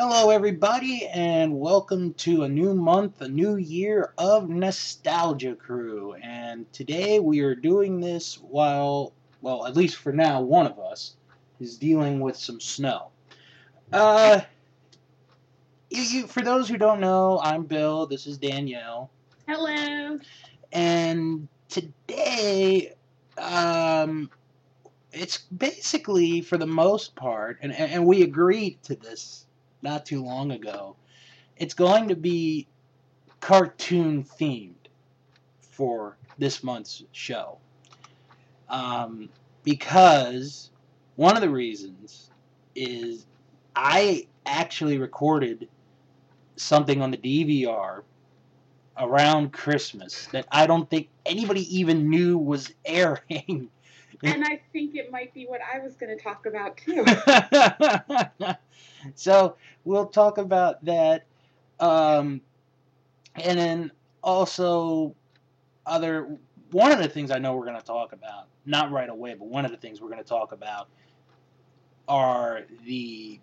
Hello, everybody, and welcome to a new month, a new year of Nostalgia Crew. And today we are doing this while, well, at least for now, one of us is dealing with some snow. Uh, you, for those who don't know, I'm Bill. This is Danielle. Hello. And today, um, it's basically for the most part, and, and we agreed to this not too long ago. It's going to be cartoon themed for this month's show. Um, because one of the reasons is I actually recorded something on the DVR around Christmas that I don't think anybody even knew was airing. And I think it might be what I was going to talk about too. so we'll talk about that. Um, and then also other one of the things I know we're going to talk about, not right away, but one of the things we're going to talk about are the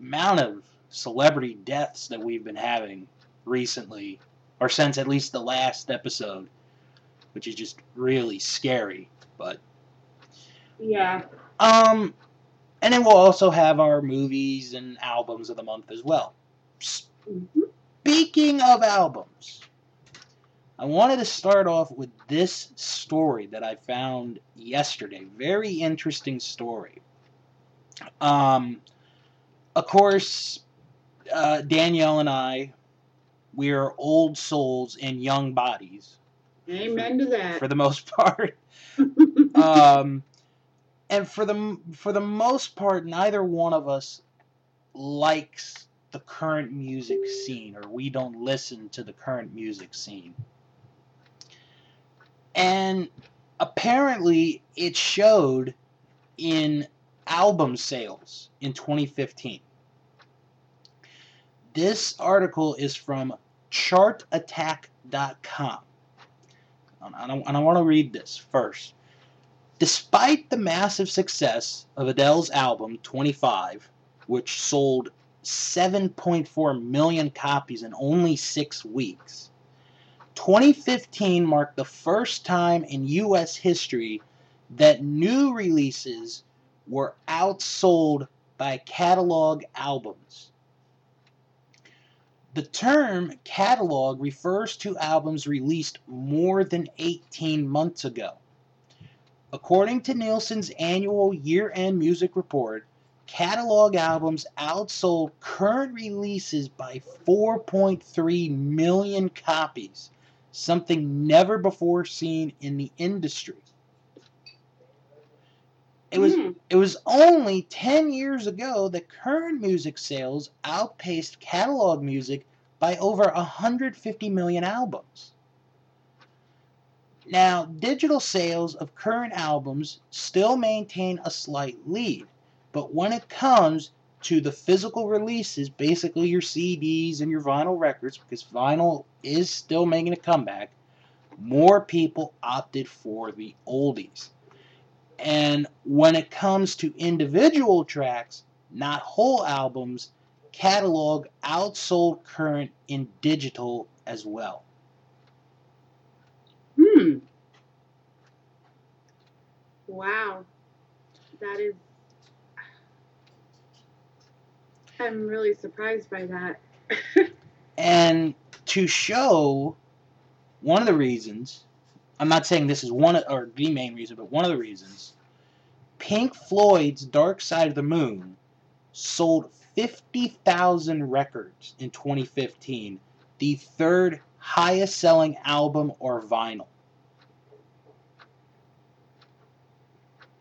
amount of celebrity deaths that we've been having recently, or since at least the last episode, which is just really scary. But yeah. Um, and then we'll also have our movies and albums of the month as well. Speaking of albums, I wanted to start off with this story that I found yesterday. Very interesting story. Um, of course, uh, Danielle and I, we are old souls in young bodies. Amen to that. For the most part. um, and for the for the most part, neither one of us likes the current music scene, or we don't listen to the current music scene. And apparently, it showed in album sales in 2015. This article is from chartattack.com. And I want to read this first. Despite the massive success of Adele's album 25, which sold 7.4 million copies in only six weeks, 2015 marked the first time in U.S. history that new releases were outsold by catalog albums. The term catalog refers to albums released more than 18 months ago. According to Nielsen's annual year end music report, catalog albums outsold current releases by 4.3 million copies, something never before seen in the industry. It was mm. it was only 10 years ago that current music sales outpaced catalog music by over 150 million albums. Now, digital sales of current albums still maintain a slight lead, but when it comes to the physical releases, basically your CDs and your vinyl records, because vinyl is still making a comeback, more people opted for the oldies. And when it comes to individual tracks, not whole albums, catalog outsold current in digital as well. Hmm. Wow. That is. I'm really surprised by that. and to show one of the reasons, I'm not saying this is one of, or the main reason, but one of the reasons, Pink Floyd's Dark Side of the Moon sold 50,000 records in 2015, the third highest selling album or vinyl.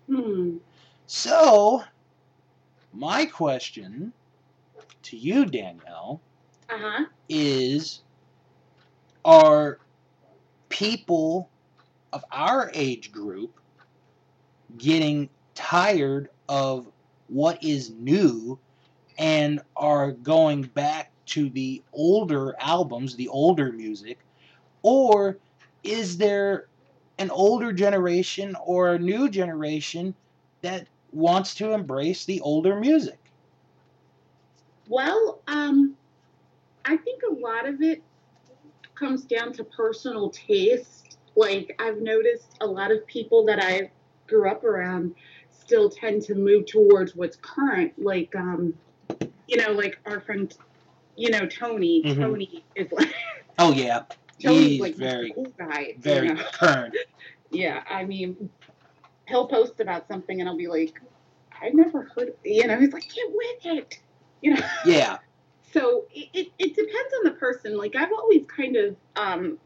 Hmm. So, my question to you, Danielle, uh-huh. is are people of our age group getting tired of what is new and are going back to the older albums, the older music, or is there an older generation or a new generation that wants to embrace the older music? Well, um, I think a lot of it comes down to personal taste. Like I've noticed a lot of people that I grew up around still tend to move towards what's current. Like, um, you know, like our friend, you know, Tony. Mhm. Tony is like Oh yeah, Tony's he's like very cool guy. you very know? current. Yeah, I mean, he'll post about something and I'll be like, I never heard. You know, he's like, get with it. You know. Yeah, So it, it, it depends on the person. Like I've always kind of um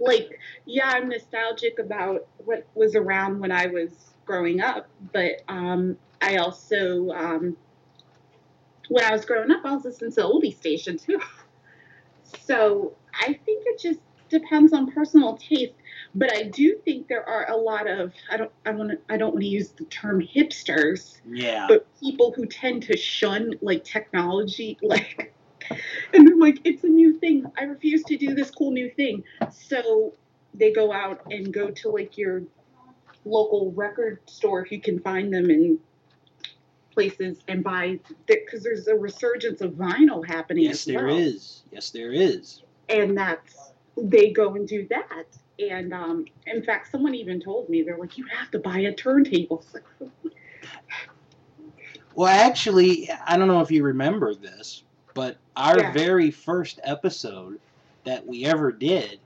like yeah, I'm nostalgic about what was around when I was growing up, but um I also um when I was growing up I was listening to oldie station too. So I think it just depends on personal taste. But I do think there are a lot of I don't I want to I don't want to use the term hipsters, yeah. but people who tend to shun like technology like and they're like it's a new thing i refuse to do this cool new thing so they go out and go to like your local record store if you can find them in places and buy because there's a resurgence of vinyl happening Yes, there well is. Yes, there is. and that's they go and do that and um, in fact someone even told me they're like you have to buy a turntable Well, actually, I don't know if you remember this, but our Yeah. very first episode that we ever did,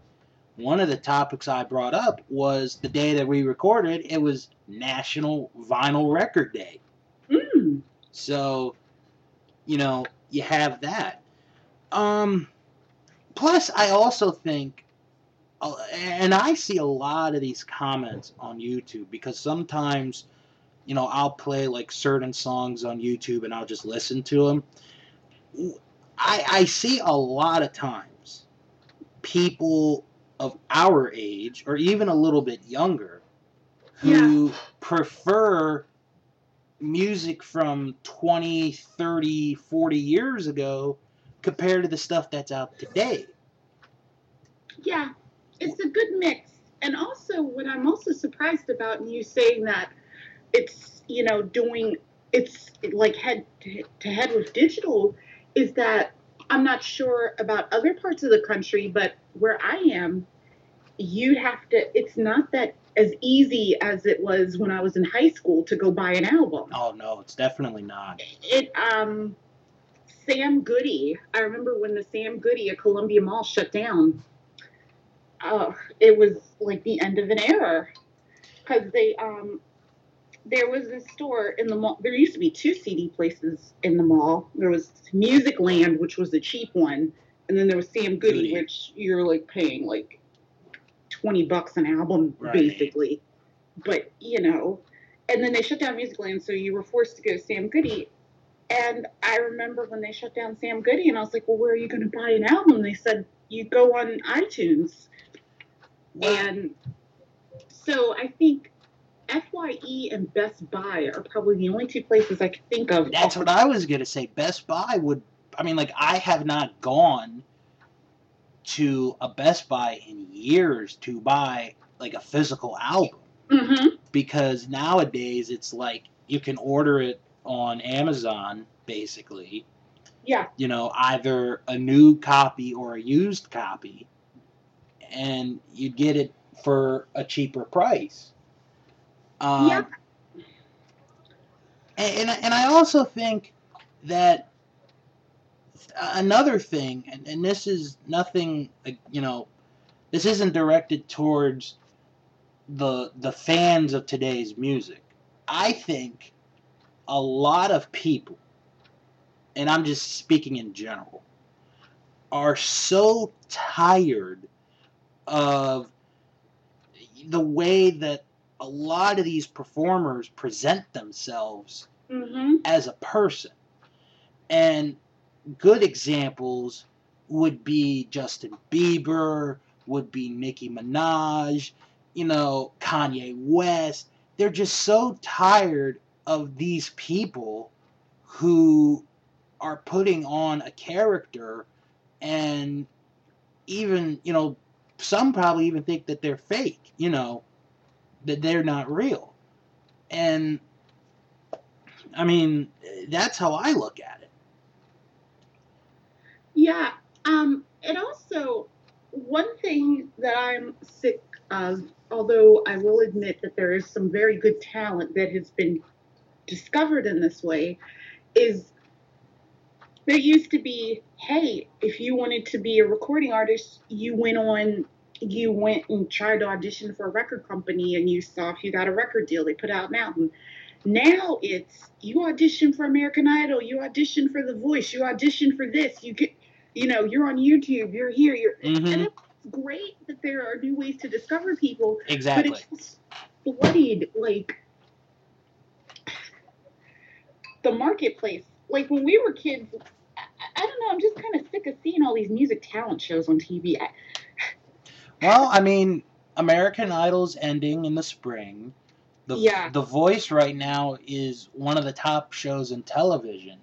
one of the topics I brought up was the day that we recorded. It was National Vinyl Record Day. So, you know, you have that. Um, plus, I also think, uh, and I see a lot of these comments on YouTube because sometimes, you know, I'll play like certain songs on YouTube and I'll just listen to them. I, I see a lot of times people of our age or even a little bit younger who prefer music from 20, 30, 40 years ago compared to the stuff that's out today. Yeah, it's a good mix. And also, what I'm also surprised about in you saying that it's, you know, doing, it's like head to, to head with digital is that I'm not sure about other parts of the country, but where I am, you'd have to, it's not that as easy as it was when I was in high school to go buy an album. Oh no, it's definitely not. It, um, Sam Goody, I remember when the Sam Goody at Columbia Mall shut down. Uh, it was like the end of an era because they um there was this store in the mall. There used to be two CD places in the mall. There was Music Land, which was the cheap one, and then there was Sam Goody, Goody. which you're like paying like twenty bucks an album Right. basically. But you know, and then they shut down Music Land, so you were forced to go to Sam Goody. And I remember when they shut down Sam Goody, and I was like, "Well, where are you going to buy an album?" They said you go on iTunes. And so I think FYE and Best Buy are probably the only two places I could think of. That's what I was gonna say. Best Buy would. I mean, like I have not gone to a Best Buy in years to buy like a physical album hmm because nowadays it's like you can order it on Amazon basically. Yeah. You know, either a new copy or a used copy, and you'd get it for a cheaper price. Um, Yeah. and and I also think that another thing, and, and this is nothing, you know, this isn't directed towards the the fans of today's music. I think a lot of people, and I'm just speaking in general, are so tired of the way that a lot of these performers present themselves hmm as a person. And good examples would be Justin Bieber, would be Nicki Minaj, you know, Kanye West. They're just so tired of these people who are putting on a character and even, you know, some probably even think that they're fake, you know, that they're not real. And I mean, that's how I look at it. Yeah. Um, and also, one thing that I'm sick of, although I will admit that there is some very good talent that has been discovered in this way, is there used to be, hey, if you wanted to be a recording artist, you went on, you went and tried to audition for a record company and you saw if you got a record deal, they put out album. Now it's you audition for American Idol, you audition for The Voice, you audition for this, you get, you know, you're on YouTube, you're here, you're, Mhm. and it's great that there are new ways to discover people, Exactly. but it's bloodied like the marketplace. Like when we were kids, I, I don't know. I'm just kind of sick of seeing all these music talent shows on TV. I, Well, I mean, American Idol's ending in the spring. The, Yeah. the Voice right now is one of the top shows in television.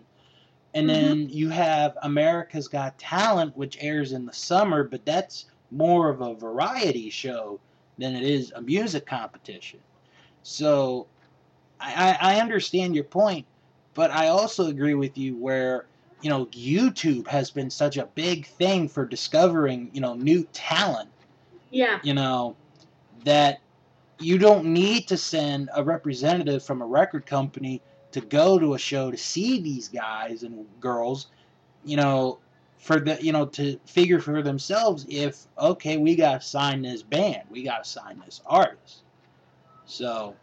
And Mm-hmm. then you have America's Got Talent, which airs in the summer, but that's more of a variety show than it is a music competition. So I, I I understand your point, but I also agree with you where, you know, YouTube has been such a big thing for discovering, you know, new talent yeah, you know, that you don't need to send a representative from a record company to go to a show to see these guys and girls, you know, for the you know to figure for themselves if okay we got to sign this band, we got to sign this artist. So,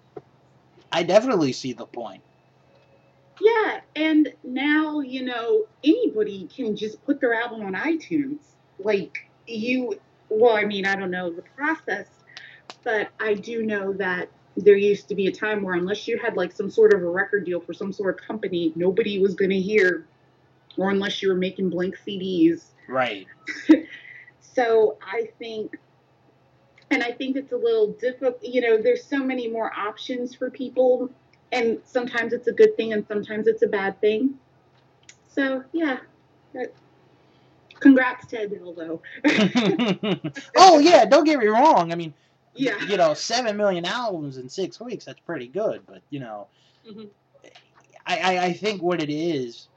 I definitely see the point. yeah. And now you know anybody can just put their album on iTunes. Like you, well, I mean, I don't know the process, but I do know that there used to be a time where unless you had like some sort of a record deal for some sort of company, nobody was going to hear, or unless you were making blank CDs. Right. So I think, and I think it's a little difficult. You know, there's so many more options for people, and sometimes it's a good thing, and sometimes it's a bad thing. So yeah, but congrats to Adele, though. oh yeah, don't get me wrong. I mean, yeah, you know, seven million albums in six weeks, that's pretty good. But, you know, Mhm. I, I, I think what it is,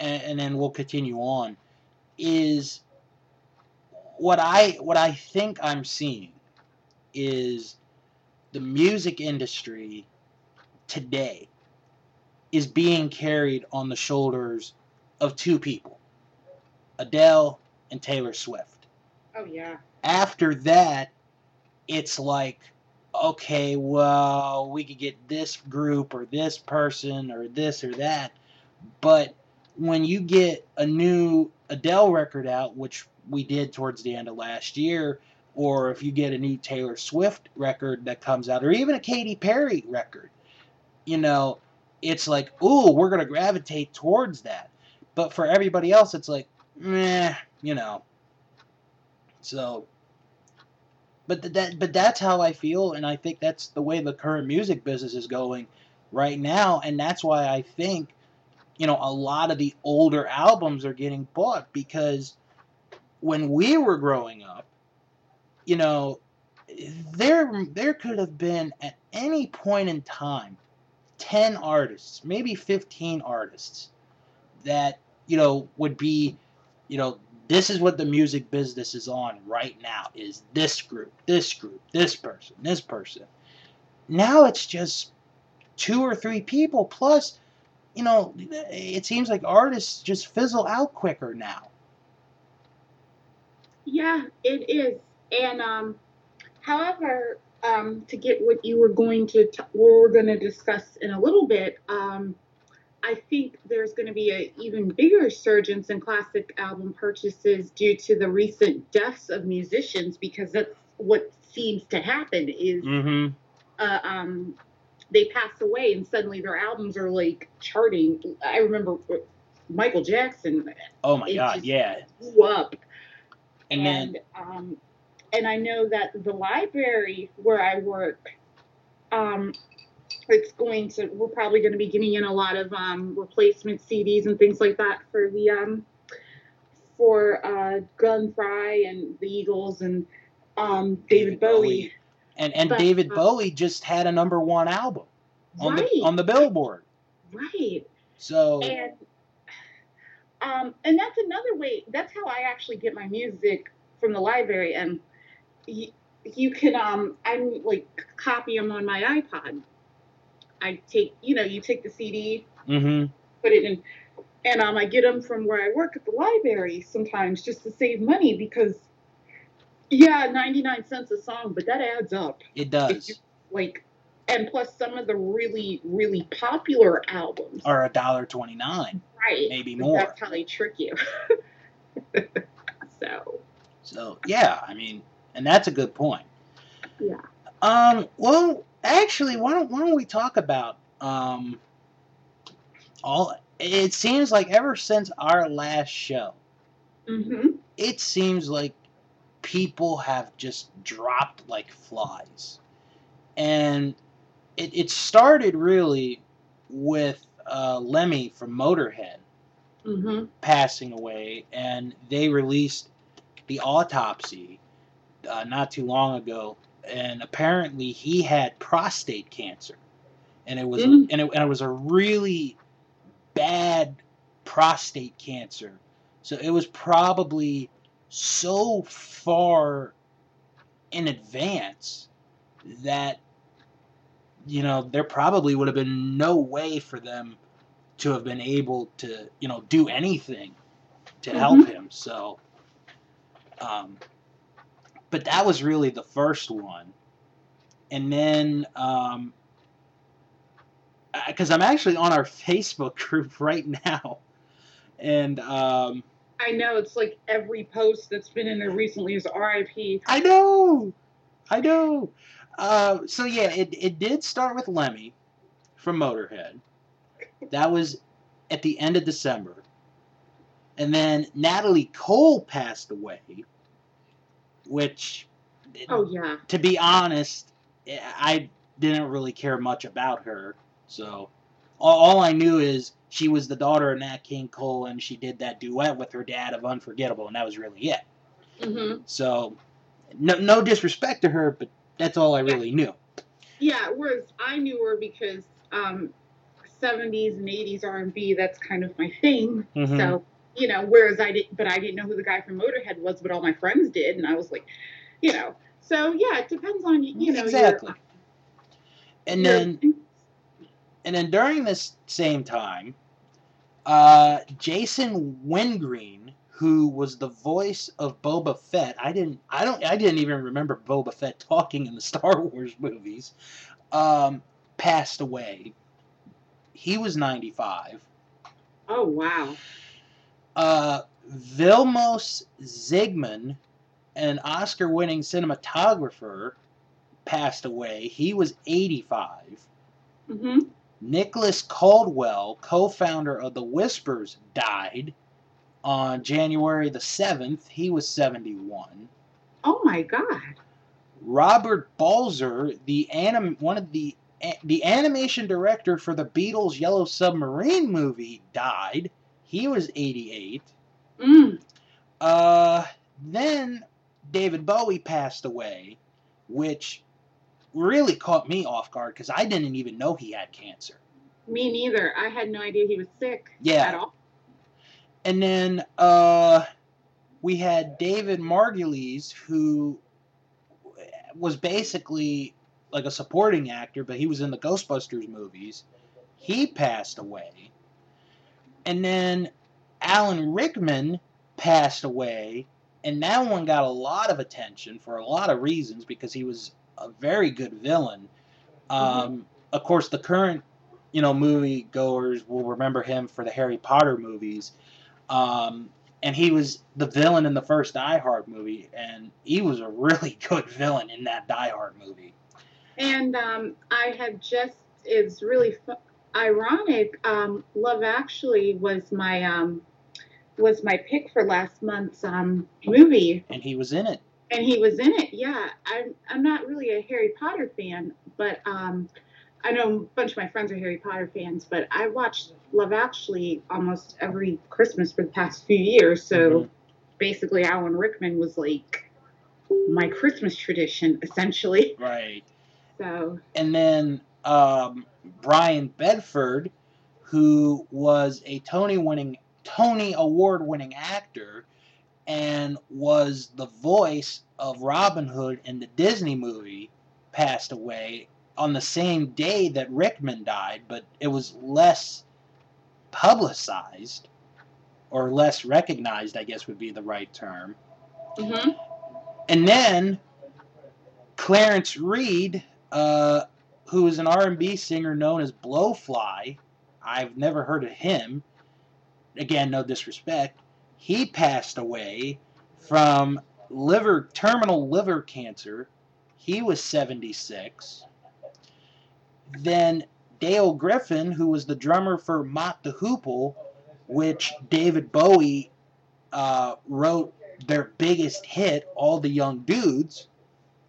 and, and then we'll continue on, is what I what I think I'm seeing is the music industry today is being carried on the shoulders of two people, Adele and Taylor Swift oh yeah, after that, it's like, okay, well, we could get this group or this person or this or that. But when you get a new Adele record out, which we did towards the end of last year, or if you get a new Taylor Swift record that comes out, or even a Katy Perry record, you know, it's like, ooh, we're going to gravitate towards that. But for everybody else, it's like, meh, you know. So, but that but that's how I feel, and I think that's the way the current music business is going right now, and that's why I think you know a lot of the older albums are getting bought because when we were growing up, you know, there there could have been at any point in time 10 artists, maybe 15 artists that, you know, would be, you know, this is what the music business is on right now is this group, this group, this person, this person. Now it's just two or three people plus, you know, it seems like artists just fizzle out quicker now. yeah, it is. And um, however, um, to get what you were going to, t- what we're going to discuss in a little bit, um, I think there's going to be an even bigger resurgence in classic album purchases due to the recent deaths of musicians because that's what seems to happen is Mm-hmm. uh, um, they pass away and suddenly their albums are like charting. I remember Michael Jackson Oh my God, yeah. blew up And then, and um, and I know that the library where I work, um, it's going to we're probably going to be getting in a lot of um, replacement CDs and things like that for the um, for uh, Glenn Frey and the Eagles and um, David, Bowie. And and But, David uh, Bowie just had a number one album on Right, the on the Billboard. right. So And Um, and that's another way. That's how I actually get my music from the library, and you, you can um, I'm like copy them on my iPod. I take, you know, you take the CD, Mm-hmm. put it in, and um, I get them from where I work at the library sometimes just to save money because, yeah, ninety nine cents a song, but that adds up. It does. like, and plus some of the really really popular albums, are a dollar twenty nine, right? maybe more. That's how they trick you. so So yeah, I mean, and that's a good point. Yeah. Um. Well, actually, why don't why don't we talk about um. All it seems like ever since our last show, hmm it seems like people have just dropped like flies, and it it started really with uh, Lemmy from Motorhead hmm passing away, and they released the autopsy uh, not too long ago, and apparently he had prostate cancer, and it was Mm. and, it, and it was a really bad prostate cancer, so it was probably so far in advance that you know there probably would have been no way for them to have been able to you know do anything to help him. So um but that was really the first one and then um because i'm actually on our facebook group right now and um I know it's like every post that's been in there recently is RIP. I know, I know. Uh, so yeah, it it did start with Lemmy from Motorhead. That was at the end of December, and then Natalie Cole passed away, which, Oh yeah, to be honest, I didn't really care much about her. So all, I knew is she was the daughter of Nat King Cole, and she did that duet with her dad of Unforgettable, and that was really it. hmm So, no, no disrespect to her, but that's all I really knew. yeah. Whereas I knew her because um, 70s and 80s R&B. That's kind of my thing. Mhm. So you know, whereas I didn't, but I didn't know who the guy from Motorhead was, but all my friends did, and I was like, you know. So yeah, it depends on you know Exactly. Your, And your- then, and then during this same time, uh, Jason Wingreen, who was the voice of Boba Fett, I didn't, I don't, I didn't even remember Boba Fett talking in the Star Wars movies, um, passed away. He was ninety-five. oh wow. Uh, Vilmos Zsigmond, an Oscar winning cinematographer, passed away. He was 85. hmm Nicholas Caldwell, co founder of The Whispers, died on January the 7th. He was 71. Oh my god. Robert Balser, the anim- one of the the animation director for the Beatles' Yellow Submarine movie, died. He was 88. Mm. Uh, then David Bowie passed away, which really caught me off guard because I didn't even know he had cancer. Me neither. I had no idea he was sick Yeah. at all. And then uh, we had David Margulies, who was basically like a supporting actor, but he was in the Ghostbusters movies. He passed away. And then Alan Rickman passed away, and that one got a lot of attention for a lot of reasons because he was a very good villain. Um, Of course, the current, you know, movie goers will remember him for the Harry Potter movies. Um, and he was the villain in the first Die Hard movie, and he was a really good villain in that Die Hard movie. And um, I have just, it's really ironic. Um, Love Actually was my um, was my pick for last month's um, movie, And he was in it. and he was in it. Yeah, I'm I'm not really a Harry Potter fan, but um, I know a bunch of my friends are Harry Potter fans. But I watched Love Actually almost every Christmas for the past few years. So Mhm. basically, Alan Rickman was like my Christmas tradition, essentially. Right. So And then um, Brian Bedford, who was a Tony winning Tony Award winning actor and was the voice of Robin Hood in the Disney movie, passed away on the same day that Rickman died, but it was less publicized or less recognized, I guess would be the right term. hmm And then Clarence Reed, uh, who is an R&B singer known as Blowfly, I've never heard of him. Again, no disrespect. He passed away from liver terminal liver cancer. He was 76. Then Dale Griffin, who was the drummer for Mott the Hoople, which David Bowie uh, wrote their biggest hit, All the Young Dudes.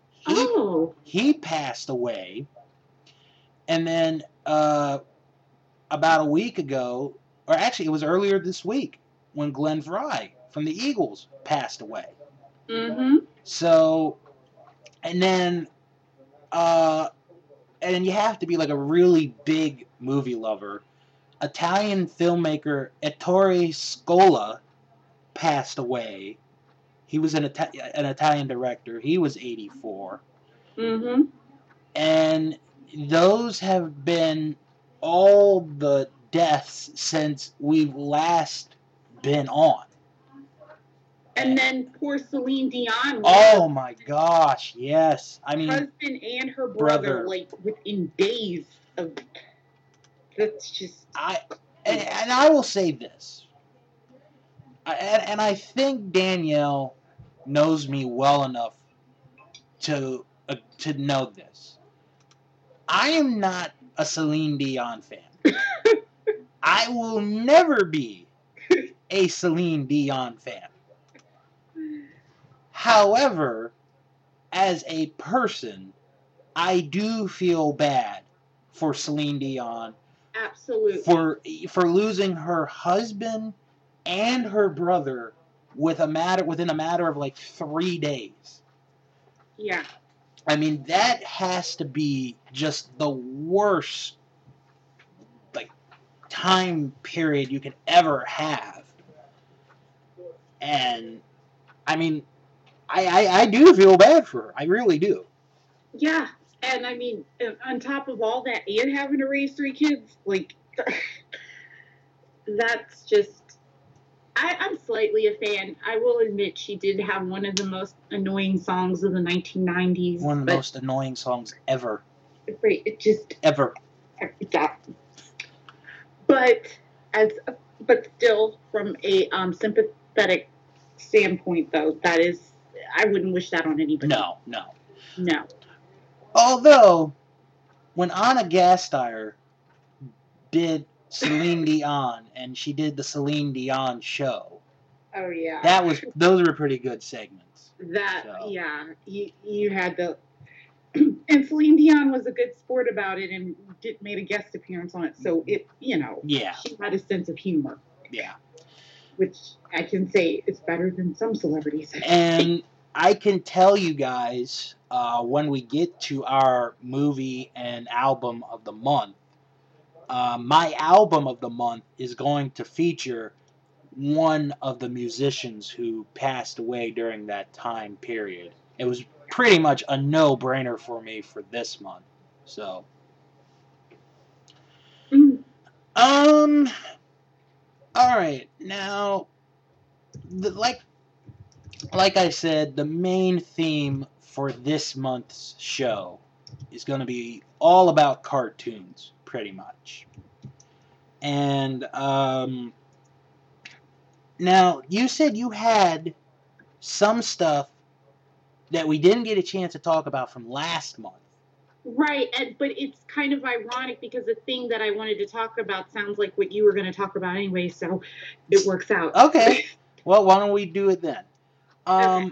He, Oh, he passed away. And then uh, about a week ago, or actually it was earlier this week, when Glenn Frey from the Eagles passed away. hmm So, and then, uh, and you have to be like a really big movie lover. Italian filmmaker Ettore Scola passed away. He was an, Ita- an Italian director. He was 84. hmm And those have been all the deaths since we've last been on. And then poor Celine Dion, Oh my gosh, yes. I mean, husband and her brother, brother. like within days of. That's just. I and, and I will say this, I, and, and I think Danielle knows me well enough to uh, to know this. I am not a Celine Dion fan. I will never be a Celine Dion fan. However, as a person, I do feel bad for Celine Dion Absolutely. for for losing her husband and her brother with a matter within a matter of like three days. yeah. I mean, that has to be just the worst like time period you could ever have. And I mean, I, I, I do feel bad for her. I really do. Yeah. And I mean, on top of all that, and having to raise three kids, like, that's just. I, I'm slightly a fan. I will admit she did have one of the most annoying songs of the 1990s. One of the most annoying songs ever. Right, it just Ever. that. But as but still, from a um, sympathetic standpoint, though, that is, I wouldn't wish that on anybody. No, no. no. Although, when Anna Gasteyer did Celine Dion and she did the Celine Dion show, Oh yeah. that was those were pretty good segments. That So. yeah, you you had the and Celine Dion was a good sport about it and did made a guest appearance on it, so it you know Yeah, she had a sense of humor, yeah. which I can say is better than some celebrities. And I can tell you guys uh, when we get to our movie and album of the month, uh, my album of the month is going to feature one of the musicians who passed away during that time period. It was pretty much a no-brainer for me for this month. So, Mm, um, all right, now, the, like, like I said, the main theme for this month's show is going to be all about cartoons, pretty much. And um, now you said you had some stuff that we didn't get a chance to talk about from last month. Right, and, but it's kind of ironic because the thing that I wanted to talk about sounds like what you were going to talk about anyway, so it works out. Okay. Well, why don't we do it then? Um, Okay.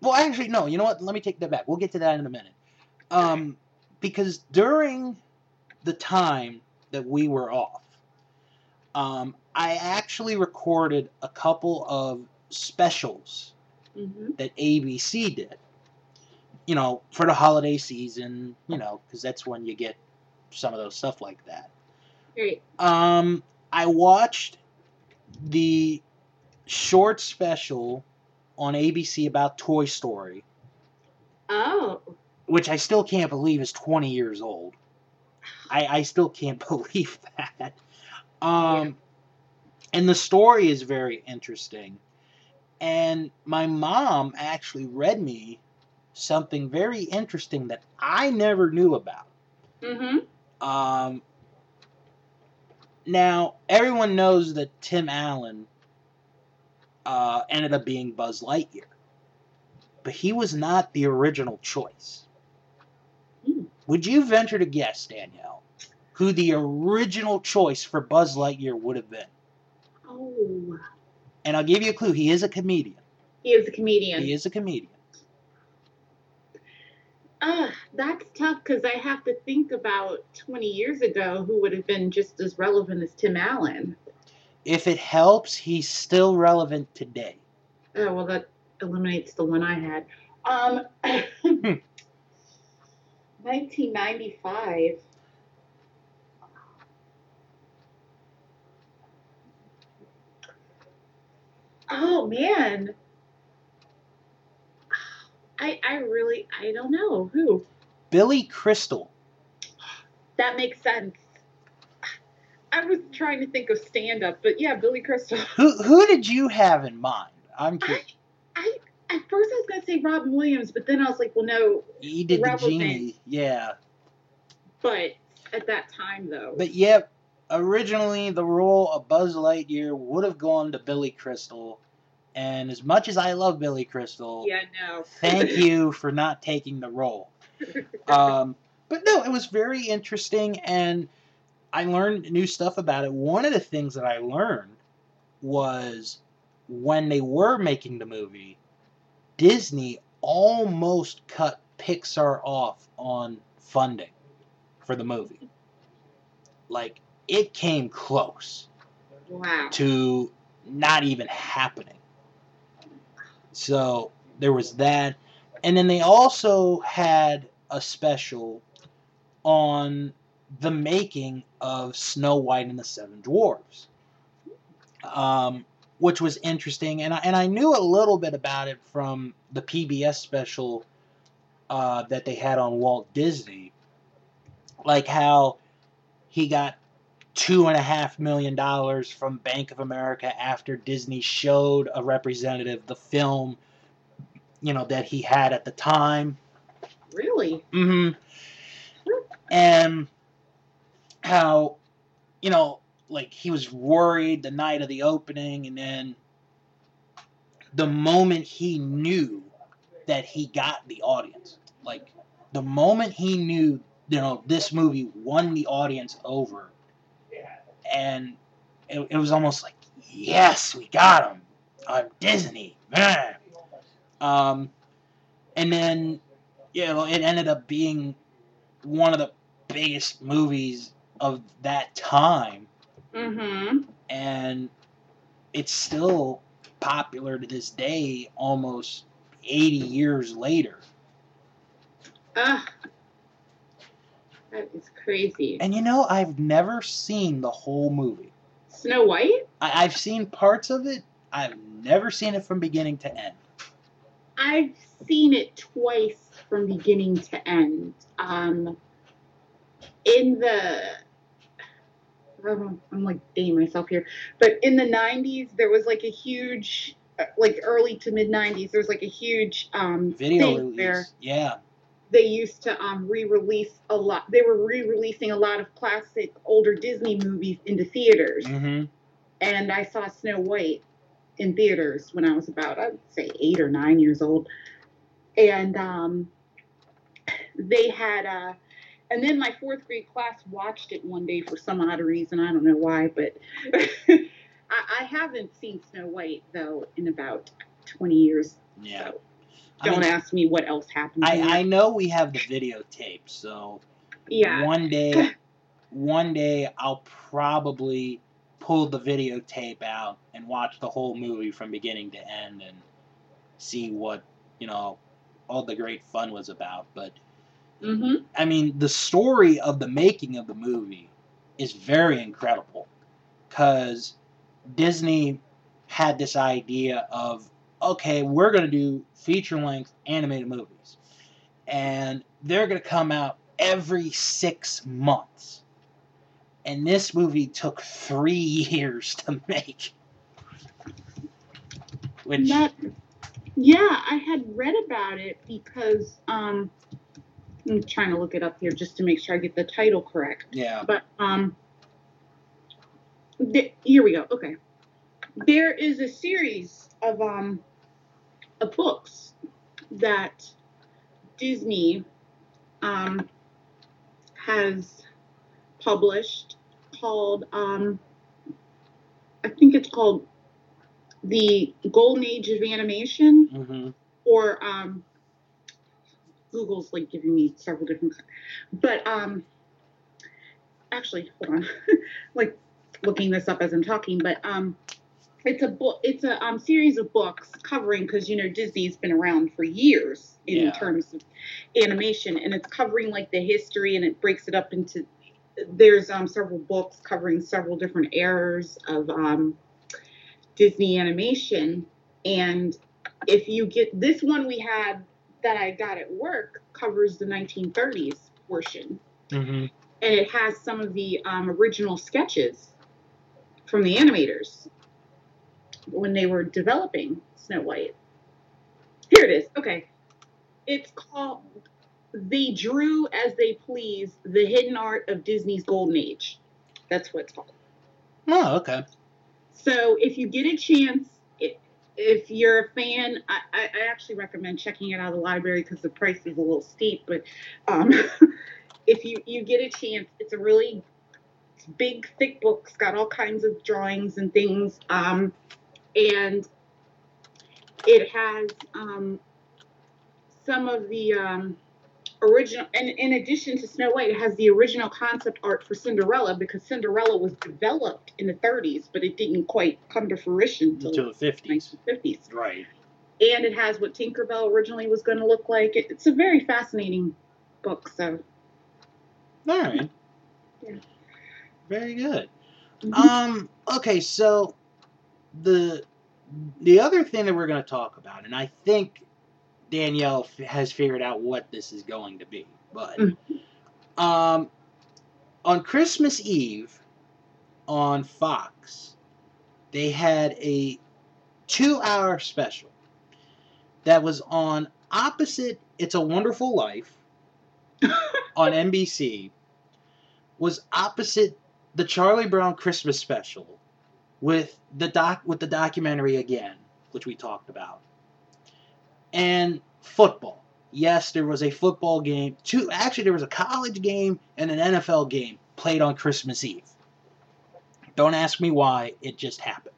Well, actually, no. You know what? Let me take that back. We'll get to that in a minute. Um, because during the time that we were off, um, I actually recorded a couple of specials hmm that ABC did. You know, for the holiday season. You know, because that's when you get some of those stuff like that. Great. Um, I watched the short special on ABC about Toy Story, Oh. which I still can't believe is 20 years old. I, I still can't believe that. Um, And the story is very interesting. And my mom actually read me something very interesting that I never knew about. Mm-hmm. Um, now, everyone knows that Tim Allen uh, ended up being Buzz Lightyear, but he was not the original choice. Hmm. Would you venture to guess, Danielle, who the original choice for Buzz Lightyear would have been? Oh. And I'll give you a clue he is a comedian. He is a comedian. He is a comedian. Ah, that's tough because I have to think about 20 years ago who would have been just as relevant as Tim Allen. If it helps, he's still relevant today. Oh, well, that eliminates the one I had. Um, 1995. Oh, man. I, I really, I don't know. Who? Billy Crystal. That makes sense. I was trying to think of stand up, but yeah, Billy Crystal. Who who did you have in mind? I'm curious. I, I at first I was gonna say Robin Williams, but then I was like, well, no. He did the genie, yeah. But at that time, though, But yep, originally the role of Buzz Lightyear would have gone to Billy Crystal, and as much as I love Billy Crystal, yeah, no. thank you for not taking the role. Um, but no, it was very interesting, and I learned new stuff about it. One of the things that I learned was when they were making the movie, Disney almost cut Pixar off on funding for the movie. Like, it came close Wow. to not even happening. So there was that. And then they also had a special on the making of Snow White and the Seven Dwarfs, um, which was interesting. And I, and I knew a little bit about it from the PBS special uh, that they had on Walt Disney, like how he got two and a half million dollars from Bank of America after Disney showed a representative the film, you know, that he had at the time. Really? Mm-hmm. And how, you know, like he was worried the night of the opening, and then the moment he knew that he got the audience, like the moment he knew, you know, this movie won the audience over, and it, it was almost like, yes, we got him on Disney, man. Um, and then, you know, it ended up being one of the biggest movies of that time, Mm-hmm. and it's still popular to this day, almost 80 years later. Ah. That is crazy. And you know, I've never seen the whole movie. Snow White? I- I've seen parts of it. I've never seen it from beginning to end. I've seen it twice from beginning to end. Um, in the, I'm I'm, like dating myself here, but in the 90s, there was like a huge, uh, like early to mid 90s, there was like a huge um, Video thing release. where Yeah. they used to um, re-release a lot. They were re-releasing a lot of classic older Disney movies into theaters, hmm and I saw Snow White in theaters when I was about, I'd say, eight or nine years old. And um, they had, uh, and then my fourth grade class watched it one day for some odd reason. I don't know why, but I, I haven't seen Snow White though in about 20 years. Yeah. So don't mean, ask me what else happened. I. I know we have the videotape, so yeah. one day one day I'll probably pull the videotape out and watch the whole movie from beginning to end and see what, you know, all the great fun was about. But Mm-hmm. I mean, the story of the making of the movie is very incredible because Disney had this idea of okay, we're going to do feature length animated movies. And they're going to come out every six months. And this movie took three years to make. Which, That, yeah, I had read about it because um, I'm trying to look it up here just to make sure I get the title correct. yeah. But um, th- here we go. Okay, there is a series of um of books that Disney um has published called um I think it's called the Golden Age of Animation hmm or um Google's like giving me several different but um actually hold on like looking this up as I'm talking but um it's a book it's a um series of books covering because you know Disney's been around for years in Yeah. terms of animation and it's covering like the history and it breaks it up into there's um several books covering several different eras of um Disney animation and if you get this one we had that I got at work covers the 1930s portion, hmm and it has some of the um, original sketches from the animators when they were developing Snow White. Here it is. Okay, it's called "They Drew as They Please: The Hidden Art of Disney's Golden Age." That's what it's called. Oh, okay. So if you get a chance, if you're a fan, I, I actually recommend checking it out of the library because the price is a little steep. But um, if you you get a chance, it's a really big, thick book. It's got all kinds of drawings and things, um, and it has um, some of the um, original. And in addition to Snow White, it has the original concept art for Cinderella because Cinderella was developed in the 30s, but it didn't quite come to fruition until the the 50s. 1950s. Right. And it has what Tinkerbell originally was going to look like. It, it's a very fascinating book. So All right. Yeah. Very good. mhm. Um. Okay. So the the other thing that we're going to talk about, and I think Danielle f- has figured out what this is going to be, but Mm. um, on Christmas Eve on Fox, they had a two-hour special that was on opposite "It's a Wonderful Life" on NBC was opposite the Charlie Brown Christmas special with the doc with the documentary again, which we talked about. And football. Yes, there was a football game. Two actually there was a college game and an NFL game played on Christmas Eve. Don't ask me why, it just happened.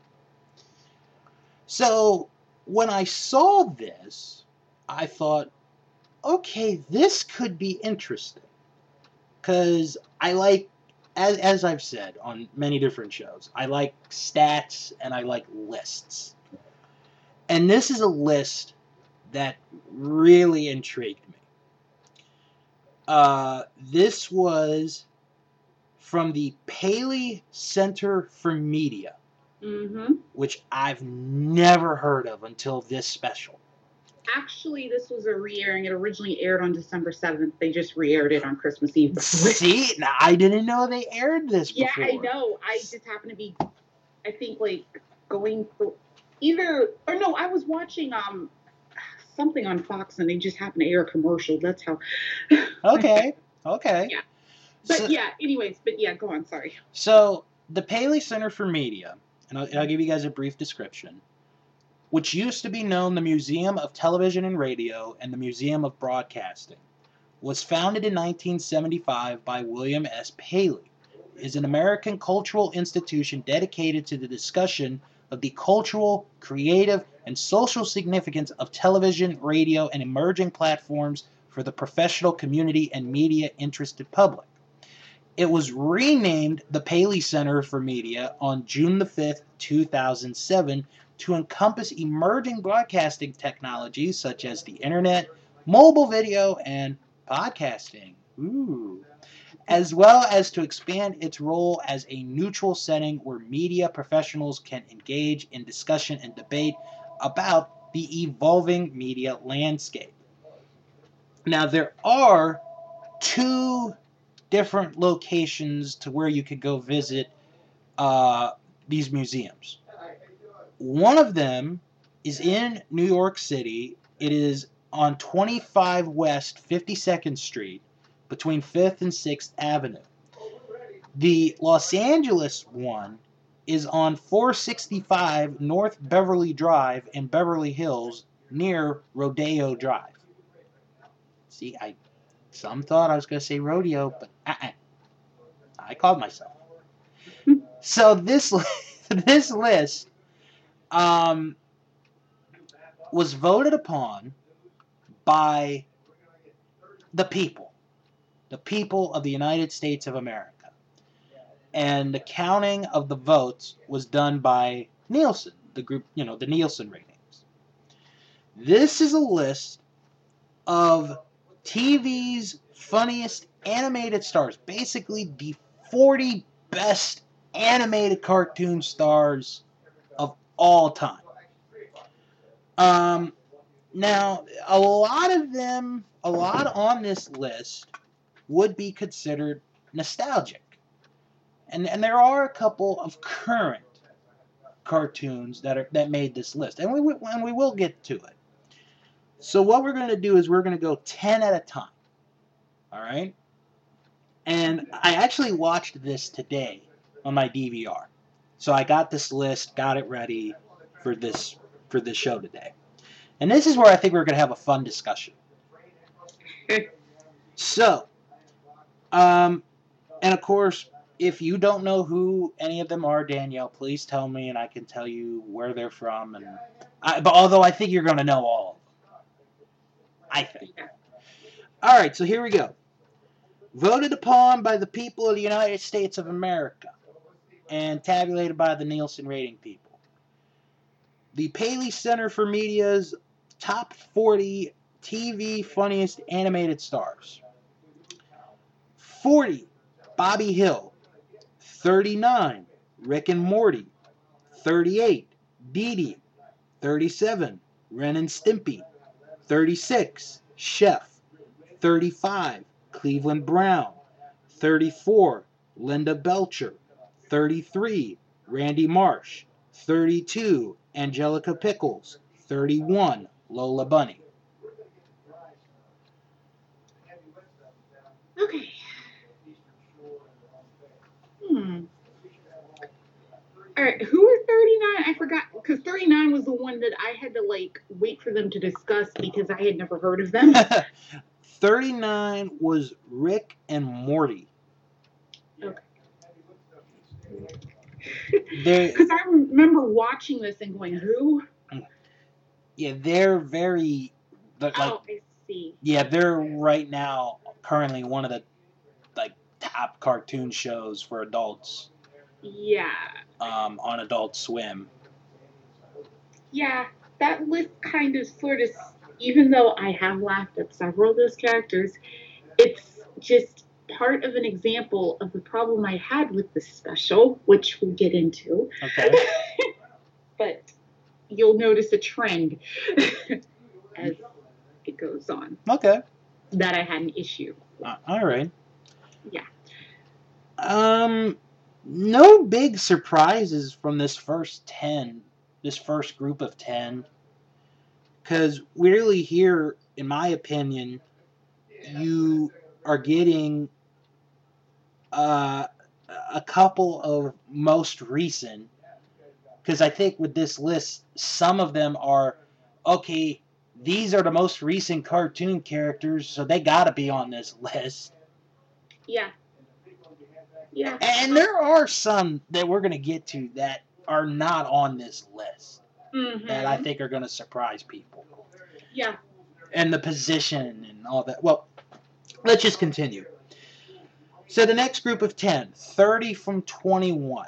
So, when I saw this, I thought, okay, this could be interesting because I like, as, as I've said on many different shows, I like stats and I like lists. And this is a list that really intrigued me. Uh, this was from the Paley Center for Media, hmm which I've never heard of until this special. Actually, this was a re-airing. It originally aired on December 7th. They just re-aired it on Christmas Eve. See, now I didn't know they aired this Yeah, before. I know. I just happened to be, I think, like going through either or no, I was watching um something on Fox and they just happened to air a commercial. That's how. Okay, okay. Yeah. But So- yeah, anyways, but yeah, go on. Sorry. So, the Paley Center for Media, and I'll, I'll give you guys a brief description, which used to be known the Museum of Television and Radio and the Museum of Broadcasting, was founded in 1975 by William S. Paley, is an American cultural institution dedicated to the discussion of the cultural, creative, and social significance of television, radio, and emerging platforms for the professional community and media interested public. It was renamed the Paley Center for Media on June the 5th, 2007, to encompass emerging broadcasting technologies such as the internet, mobile video, and podcasting. Ooh. As well as to expand its role as a neutral setting where media professionals can engage in discussion and debate about the evolving media landscape. Now, there are two different locations to where you could go visit uh, these museums. One of them is in New York City. It is on 25 West 52nd Street between 5th and 6th Avenue. The Los Angeles one is on 465 North Beverly Drive in Beverly Hills near Rodeo Drive. See, I some thought I was going to say rodeo, but uh-uh. I called myself. so this this list um, was voted upon by the people, the people of the United States of America. And the counting of the votes was done by Nielsen, the group, you know, the Nielsen ratings. This is a list of TV's funniest animated stars, basically the 40 best animated cartoon stars of all time. Um, now, a lot of them, a lot on this list would be considered nostalgic. And, and there are a couple of current cartoons that are that made this list, and we and we will get to it. So what we're going to do is we're going to go ten at a time. All right. And I actually watched this today on my DVR, so I got this list, got it ready for this for this show today. And this is where I think we're going to have a fun discussion. so, um, and of course, if you don't know who any of them are, Danielle, please tell me, and I can tell you where they're from. And I, but although I think you're going to know all I think. All right, so here we go. Voted upon by the people of the United States of America and tabulated by the Nielsen rating people. The Paley Center for Media's top 40 TV funniest animated stars. 40, Bobby Hill. 39, Rick and Morty. 38, Dee Dee. 37, Ren and Stimpy. 36, Chef. 35, Cleveland Brown. 34, Linda Belcher. 33, Randy Marsh. 32, Angelica Pickles. 31, Lola Bunny. Okay. Hmm. All right, who was 39? I forgot because 39 was the one that I had to like wait for them to discuss because I had never heard of them. 39 was Rick and Morty. Okay. Because I remember watching this and going, who? yeah, they're very, like, oh, I see. yeah, they're right now currently one of the like top cartoon shows for adults Yeah. um, on Adult Swim. Yeah, that list kind of sort of, even though I have laughed at several of those characters, it's just part of an example of the problem I had with the special, which we'll get into. Okay. but you'll notice a trend as it goes on Okay. that I had an issue. Uh, all right. Yeah. Um, no big surprises from this first ten, this first group of ten, because really here, in my opinion, you are getting uh, a couple of most recent. Because I think with this list, some of them are okay. These are the most recent cartoon characters, so they got to be on this list. Yeah. Yeah. And there are some that we're going to get to that are not on this list Mhm. that I think are going to surprise people. Yeah. And the position and all that. Well, let's just continue. So the next group of 10, 30 from 21.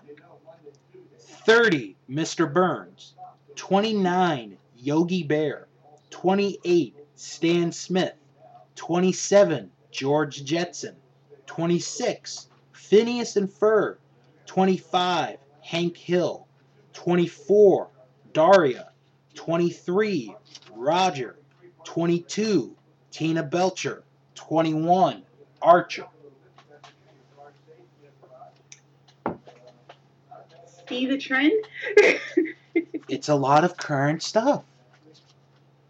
30, Mr. Burns. 29, Yogi Bear. 28, Stan Smith. 27, George Jetson. 26, Phineas and Ferb. 25, Hank Hill. 24, Daria. 23, Roger. 22, Tina Belcher. 21, Archer. See the trend? It's a lot of current stuff.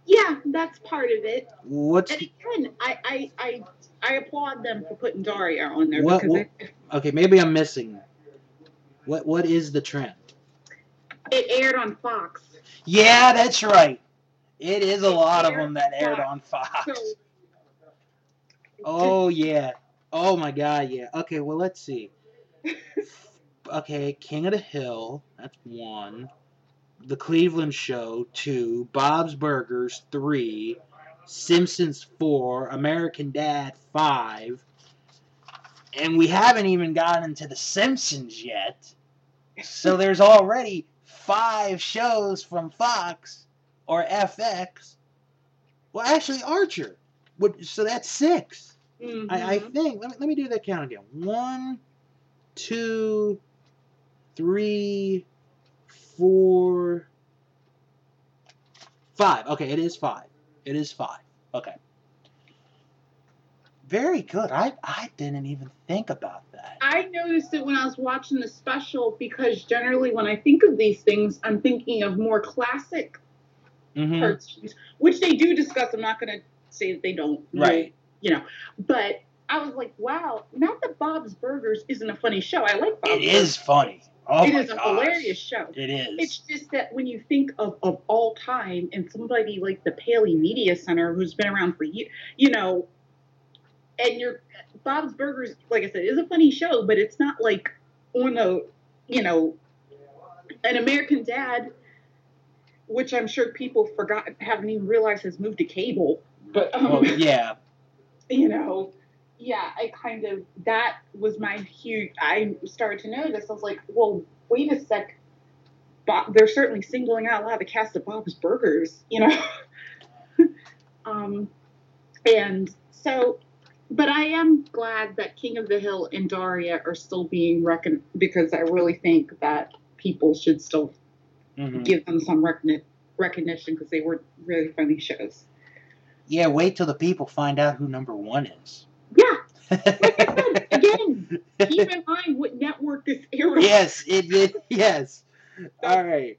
yeah, that's part of it. What's And again, I, I, I, I applaud them for putting Daria on there What- because what- okay? Maybe I'm missing. What what is the trend? it, it aired on Fox. Yeah, that's right. It is a It lot of them that aired Fox, on Fox. So, Oh yeah. Oh my god, yeah. Okay, well let's see. Okay, King of the Hill, that's one. The Cleveland Show, two. Bob's Burgers, three. Simpsons, four. American Dad, five. And we haven't even gotten into The Simpsons yet. So there's already five shows from Fox or FX. Well, actually, Archer. Would, so that's six. I, I mhm. think. Let me, let me do that count again. One, two, three, four, five. Okay, it is five. It is five. Okay. Very good. I, I didn't even think about that. I noticed it when I was watching the special because generally when I think of these things, I'm thinking of more classic hmm cartoons, which they do discuss. I'm not going to say that they don't. Right. You know, but I was like, wow, not that Bob's Burgers isn't a funny show. I like Bob's burgers It is funny. Oh. It a gosh. hilarious show. It is. It's just that when you think of, of all time and somebody like the Paley Media Center who's been around for years, you know, and you're Bob's Burgers, like I said, is a funny show, but it's not like on a, you know, an American Dad, which I'm sure people forgot, haven't even realized has moved to cable. But um, well, yeah. you know, yeah, I kind of that was my huge. I started to notice. I was like, well, wait a sec. Bob, they're certainly singling out a lot of the cast of Bob's Burgers, you know. um, and so, but I am glad that King of the Hill and Daria are still being reckoned because I really think that people should still Mhm. give them some recogni- recognition because they were really funny shows. Yeah, wait till the people find out who number one is. Yeah, like I said, again, keep in mind what network this aired. yes, it, it yes. All right.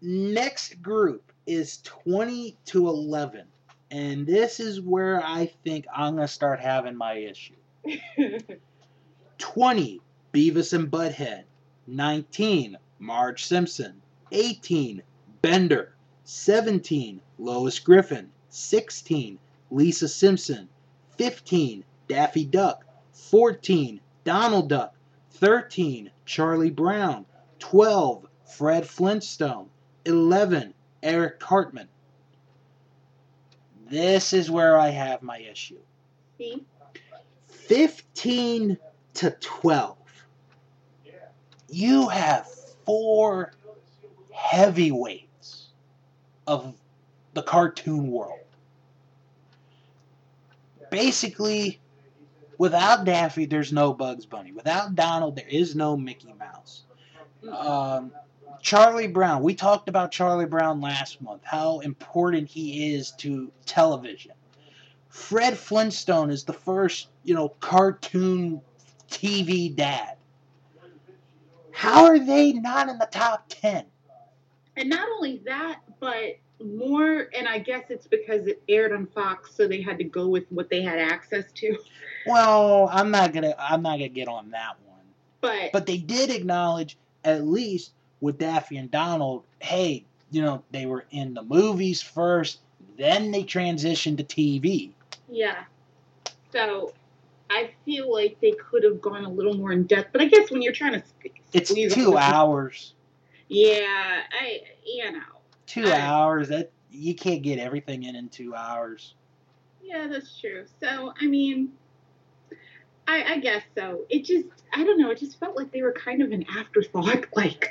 Next group is 20 to 11. And this is where I think I'm going to start having my issue. 20, Beavis and Butthead. 19, Marge Simpson. 18, Bender. 17, Lois Griffin. 16, Lisa Simpson. 15, Daffy Duck. 14, Donald Duck. 13, Charlie Brown. 12, Fred Flintstone. 11, Eric Cartman. This is where I have my issue. See? 15 to 12. You have four heavyweights of the cartoon world. Basically, without Daffy, there's no Bugs Bunny. Without Donald, there is no Mickey Mouse. Um, Charlie Brown. We talked about Charlie Brown last month, how important he is to television. Fred Flintstone is the first, you know, cartoon TV dad. How are they not in the top 10? And not only that, but more, and I guess it's because it aired on Fox, so they had to go with what they had access to. Well, I'm not going to I'm not to get on that one. But, But they did acknowledge at least with Daffy and Donald, hey, you know, they were in the movies first, then they transitioned to TV. yeah. So I feel like they could have gone a little more in depth. But I guess when you're trying to, It's two hours. Yeah, I, you know. Two I- hours. That you can't get everything in in two hours. Yeah, that's true. So, I mean, I, I guess so. It just, I don't know, it just felt like they were kind of an afterthought. Like,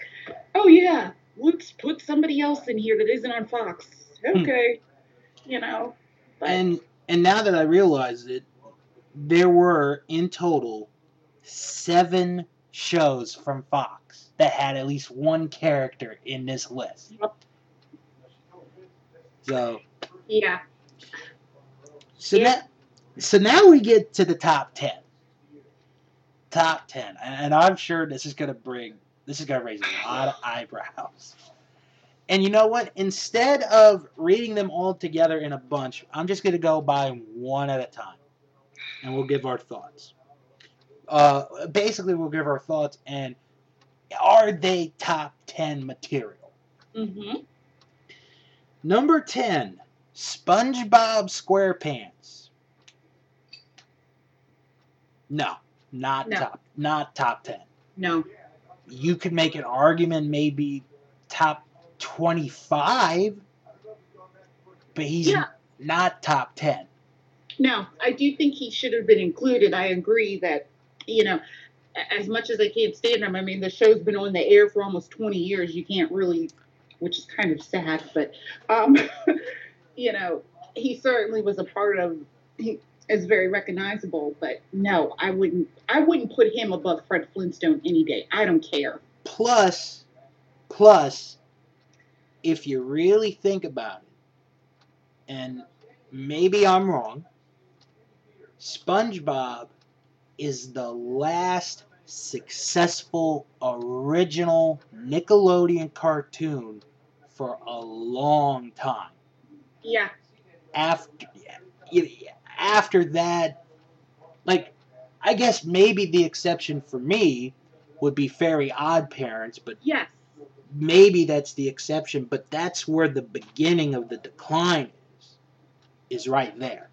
oh, yeah, let's put somebody else in here that isn't on Fox. Hmm. Okay. You know? But, And and now that I realize it, there were in total seven shows from Fox that had at least one character in this list. Yep. So, Yeah. so Yeah. that, so now we get to the top ten. Top ten, and, and I'm sure this is gonna bring this is gonna raise a lot of eyebrows. And you know what? Instead of reading them all together in a bunch, I'm just gonna go by one at a time, and we'll give our thoughts. Uh, basically, we'll give our thoughts, and are they top ten material? Mm-hmm. Number 10, SpongeBob SquarePants. No, not No. top not top 10. No. You could make an argument maybe top 25, but he's Yeah. not top 10. No, I do think he should have been included. I agree that, you know, as much as I can't stand him, I mean, the show's been on the air for almost 20 years. You can't really, which is kind of sad, but, um, you know, he certainly was a part of, he is very recognizable, but no, I wouldn't, I wouldn't put him above Fred Flintstone any day. I don't care. Plus plus if you really think about it, and maybe I'm wrong, SpongeBob is the last successful original Nickelodeon cartoon for a long time. Yeah. After after that, like I guess maybe the exception for me would be Fairy Odd Parents, but Yes. maybe that's the exception, but that's where the beginning of the decline is. Is right there.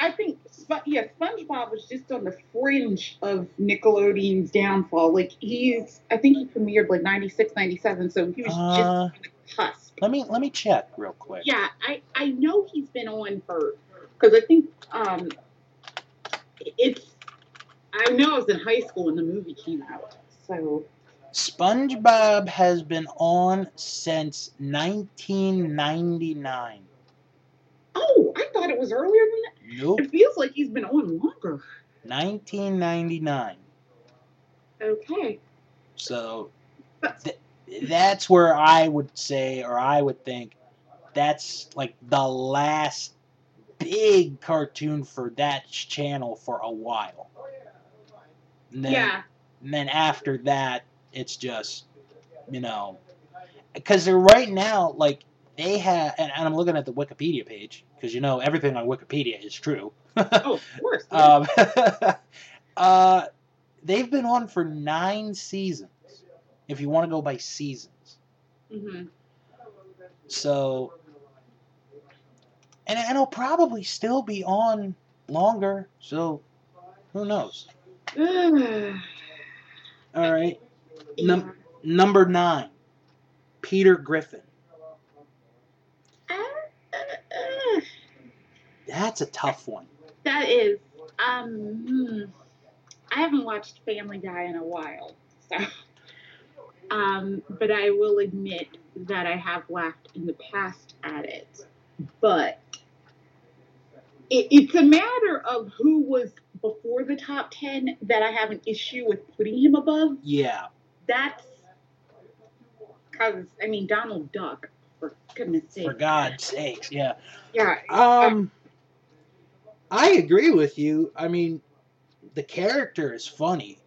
I think, yeah, SpongeBob was just on the fringe of Nickelodeon's downfall. Like, he's, I think he premiered like 96, 97, so he was just Uh, on the cusp. let me let me check real quick. Yeah, I, I know he's been on for, because I think um, it's, I know I was in high school when the movie came out. So, SpongeBob has been on since 1999. oh, I thought it was earlier than that. Nope, It feels like he's been on longer. 1999. Okay. So th- that's where I would say, or I would think, that's like the last big cartoon for that channel for a while. And then, yeah. and then after that, it's just, you know, because they're right now, like, they have, and, and I'm looking at the Wikipedia page, because you know, everything on Wikipedia is true. Oh, of course. Um, uh, they've been on for nine seasons, if you want to go by seasons. hmm So, and, and it'll probably still be on longer. So, who knows? All right, Num- number nine, Peter Griffin. Uh, That's a tough one. That is, um, hmm. I haven't watched Family Guy in a while, so, um, but I will admit that I have laughed in the past at it. But it, it's a matter of who was before the top 10 that I have an issue with putting him above. Yeah, That's because, I mean, Donald Duck, for goodness sake. for God's sakes, yeah. Yeah, Um, I agree with you. I mean, the character is funny.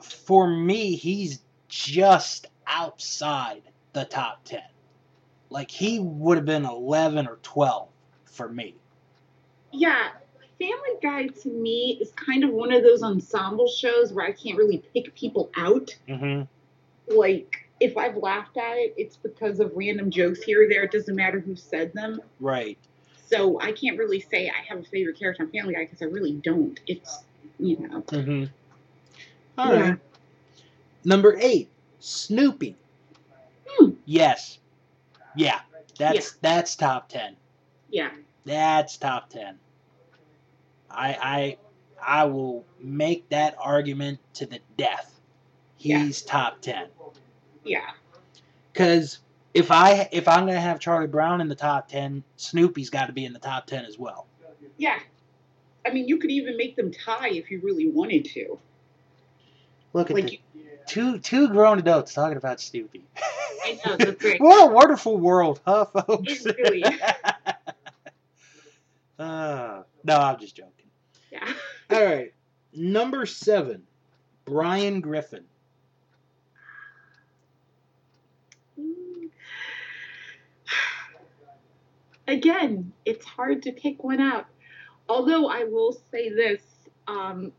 For me, he's just outside the top 10. Like, he would have been 11 or 12 for me. Yeah, Family Guy to me is kind of one of those ensemble shows where I can't really pick people out. Mm-hmm. Like, if I've laughed at it, it's because of random jokes here or there. It doesn't matter who said them. Right. So I can't really say I have a favorite character on Family Guy because I really don't. It's, you know. Mm-hmm. All Yeah. right. Number eight, Snoopy. Hmm. Yes. Yeah. That's that's top 10. Yeah. That's top ten. I I I will make that argument to the death. Yeah. He's top ten. Yeah. Cause if I if I'm gonna have Charlie Brown in the top ten, Snoopy's got to be in the top ten as well. Yeah. I mean, you could even make them tie if you really wanted to. Look at Like, the, two two grown adults talking about Snoopy. I know, great. what a wonderful world, huh, folks? It really uh, no, I'm just joking. yeah. All right, number seven, Brian Griffin. Again, it's hard to pick one out. Although I will say this, um,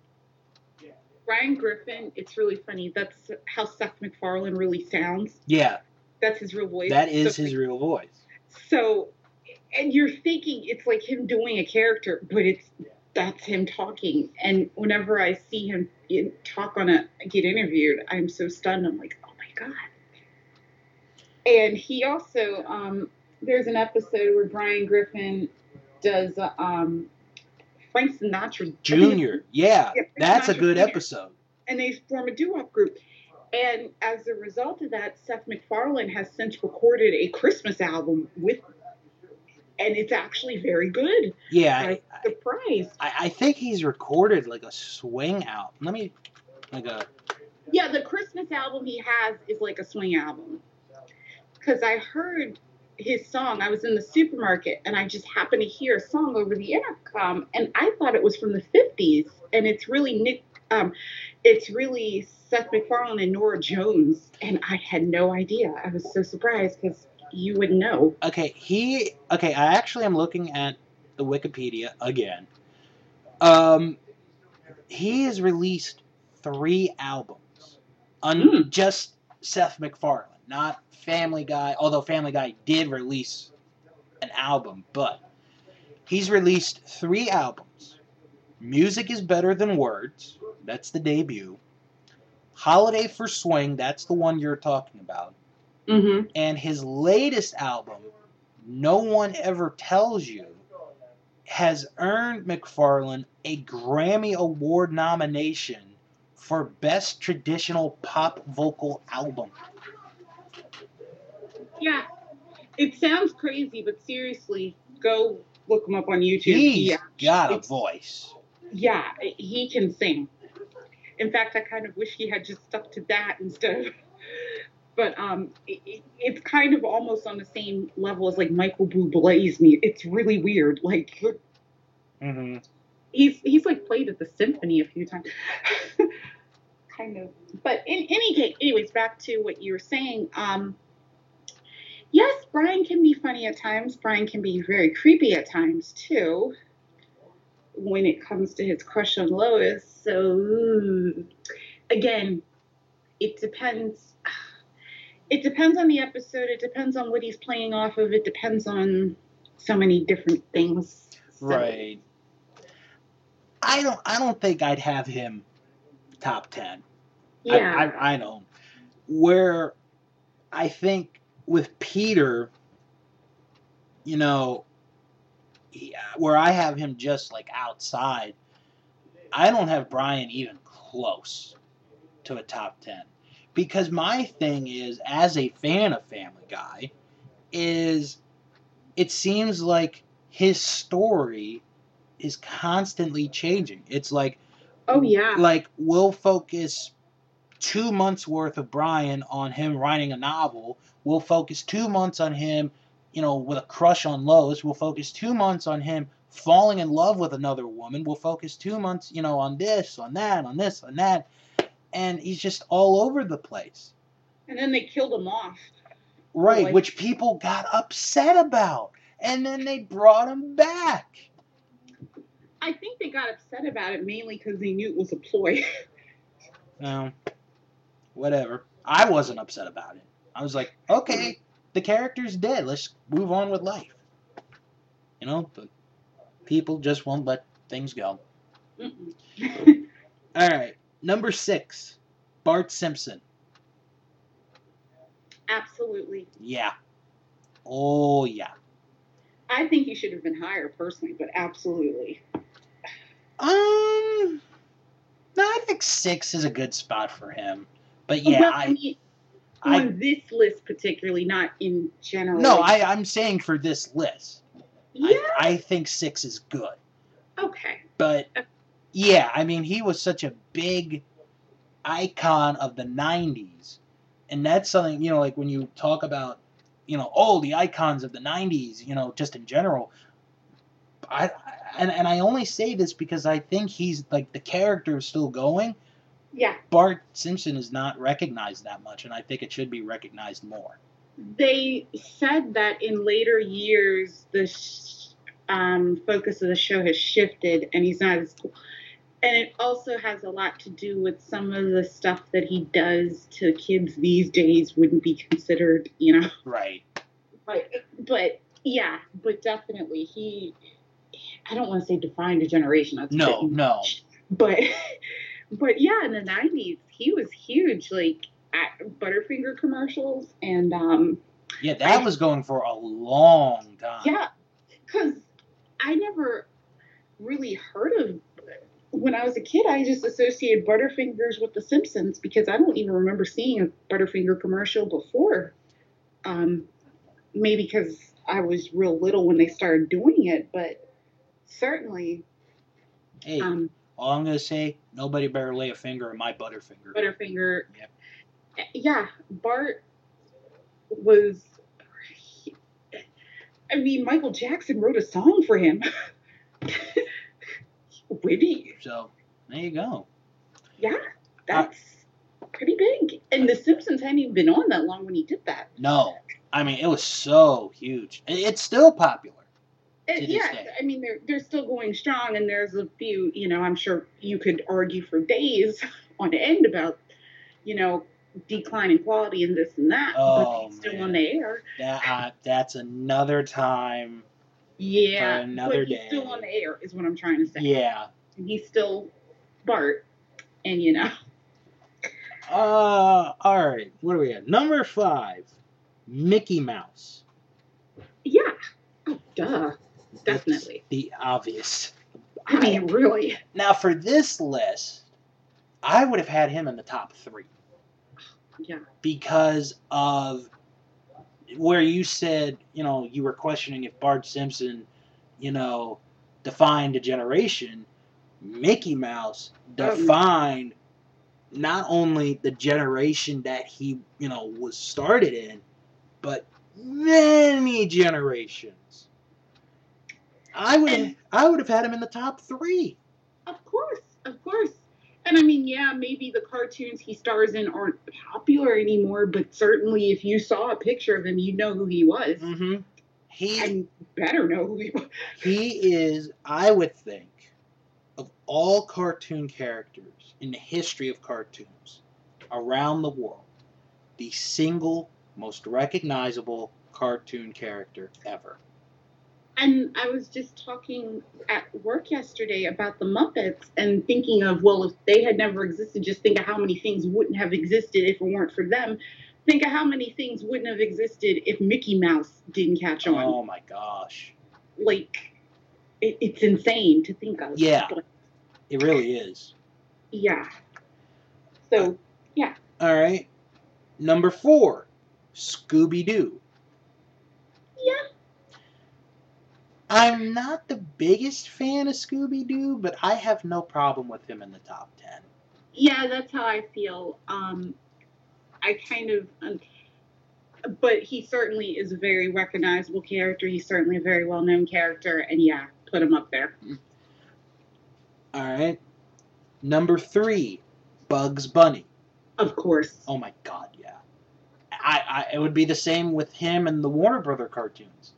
Brian Griffin, it's really funny. That's how Seth MacFarlane really sounds. Yeah, That's his real voice. that is so, his real voice. So, and you're thinking it's like him doing a character, but it's that's him talking. And whenever I see him in, talk on a get interviewed, I'm so stunned. I'm like, oh my god. And he also, um, there's an episode where Brian Griffin does um, Frank Sinatra Junior, yeah, Yeah, that's a good Jr. episode. and they form a doo-wop group. And as a result of that, Seth MacFarlane has since recorded a Christmas album with, and it's actually very good. Yeah, I'm I, surprised. I, I think he's recorded like a swing album. Let me, like a Yeah, the Christmas album he has is like a swing album. Because I heard his song. I was in the supermarket and I just happened to hear a song over the intercom, and I thought it was from the 50s. And it's really Nick. Um, it's really Seth MacFarlane and Norah Jones, and I had no idea. I was so surprised because you would know. okay. He okay. I actually am looking at the Wikipedia again. Um, he has released three albums, on Hmm. just Seth MacFarlane, not Family Guy. Although Family Guy did release an album, but he's released three albums. Music is better than words. That's the debut. Holiday for Swing. That's the one you're talking about. Mm-hmm. And his latest album, No One Ever Tells You, has earned MacFarlane a Grammy Award nomination for Best Traditional Pop Vocal Album. Yeah, it sounds crazy, but seriously, go look him up on YouTube. He's Yeah. got a voice. Yeah, he can sing. In fact, I kind of wish he had just stuck to that instead of. But um, it, it- it's kind of almost on the same level as like Michael Bublé's me. It's really weird. Like Mm-hmm. he's he's like played at the symphony a few times. kind of. But in any case, anyways, back to what you were saying. Um, yes, Brian can be funny at times. Brian can be very creepy at times too. When it comes to his crush on Lois, so again, it depends. It depends on the episode. It depends on what he's playing off of. It depends on so many different things. So- Right. I don't. I don't think I'd have him top ten. I- Yeah. I, I don't. Where I think with Peter, you know, where I have him just like outside, I don't have Brian even close to a top 10. Because my thing is, as a fan of Family Guy, is it seems like his story is constantly changing. It's like, oh yeah. like we'll focus two months worth of Brian on him writing a novel. We'll focus two months on him, you know, with a crush on Lois. We'll focus two months on him falling in love with another woman. We'll focus two months, you know, on this, on that, on this, on that. And he's just all over the place. And then they killed him off. Right, Like- which people got upset about. And then they brought him back. I think they got upset about it mainly because they knew it was a ploy. No, whatever. I wasn't upset about it. I was like, okay, the character's dead. Let's move on with life. You know, but people just won't let things go. All right, number six, Bart Simpson. Absolutely. Yeah. Oh yeah. I think he should have been higher personally, but absolutely. Um. No, I think six is a good spot for him. But yeah, well, I, I, mean, I on this list particularly, not in general. no, I I'm saying for this list, yeah. I I think six is good. okay. But uh, yeah, I mean, he was such a big icon of the 90s. And that's something, you know, like when you talk about, you know, oh, the icons of the 90s, you know, just in general. I and, and I only say this because I think he's like the character is still going. Yeah. Bart Simpson is not recognized that much, and I think it should be recognized more. They said that in later years, the sh- um, focus of the show has shifted, and he's not as cool. And it also has a lot to do with some of the stuff that he does to kids these days wouldn't be considered, you know. Right. But but yeah, but definitely he. I don't want to say defined a generation. That's No, no. But but yeah, in the '90s, he was huge. Like at Butterfinger commercials and um Yeah, that I- was going for a long time. yeah, because I never really heard of. When I was a kid, I just associated Butterfingers with The Simpsons because I don't even remember seeing a Butterfinger commercial before. Um, maybe because I was real little when they started doing it, but certainly Hey, um, all I'm gonna say, nobody better lay a finger on my Butterfinger. Butterfinger. Yep. Eh, yeah, Bart was. I mean, Michael Jackson wrote a song for him. Witty. So there you go. Yeah, uh, that's pretty big. And The Simpsons hadn't even been on that long when he did that. No, I mean it was so huge. It's still popular. And yeah. I mean, they're, they're still going strong, and there's a few, you know, I'm sure you could argue for days on end about, you know, declining quality and this and that, Oh, but he's still man. on the air. That uh, that's another time. Yeah, For another day. still on the air, is what I'm trying to say. Yeah. And he's still Bart, and you know, Uh, all right. What are we at? Number five, Mickey Mouse. yeah, oh, duh, definitely. the obvious. I mean, really, Now for this list, I would have had him in the top three. yeah, because of where you said, you know, you were questioning if Bart Simpson, you know, defined a generation. Mickey Mouse oh, defined not only the generation that he, you know, was started in, but many generations. I would And- I would have had him in the top three. of course, of course. And I mean, yeah, maybe the cartoons he stars in aren't popular anymore, but certainly if you saw a picture of him, you'd know who he was. Mm-hmm. He And better know who he was. He is, I would think, of all cartoon characters in the history of cartoons around the world, the single most recognizable cartoon character ever. And I was just talking at work yesterday about the Muppets and thinking of, well, if they had never existed, just think of how many things wouldn't have existed if it weren't for them. Think of how many things wouldn't have existed if Mickey Mouse didn't catch on. Oh my gosh. Like, it, it's insane to think of. Yeah. But, It really is. yeah. So, uh, yeah. All right. Number four, Scooby Doo. yeah. I'm not the biggest fan of Scooby Doo, but I have no problem with him in the top 10. Yeah, that's how I feel. Um, I kind of, um, but he certainly is a very recognizable character. He's certainly a very well known character, and yeah, put him up there. All right. Number three, Bugs Bunny. Of course. Oh my god, yeah. I, I it would be the same with him and the Warner Brother cartoons.